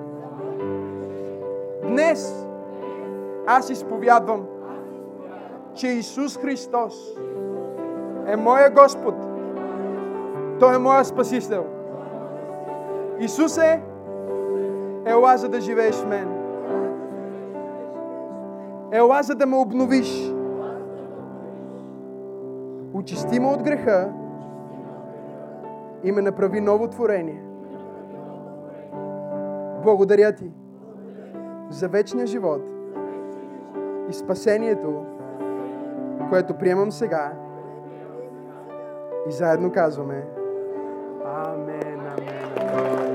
Днес аз изповядвам, че Исус Христос е моя Господ. Той е моя Спасител. Исусе, ела за да живееш в мен. Ела за да ме обновиш. Очисти ме от греха и ме направи ново творение. Благодаря ти за вечния живот и спасението, което приемам сега. И заедно казваме Амен, амен, амен.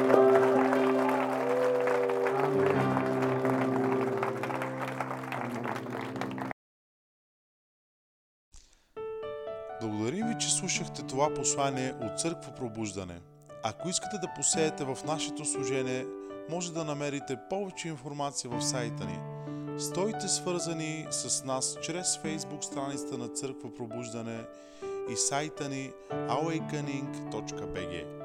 Благодарим ви, че слушахте това послание от Църква Пробуждане. Ако искате да посеете в нашето служение, може да намерите повече информация в сайта ни. Стойте свързани с нас чрез Facebook страницата на Църква Пробуждане и сайта ни awakening.bg.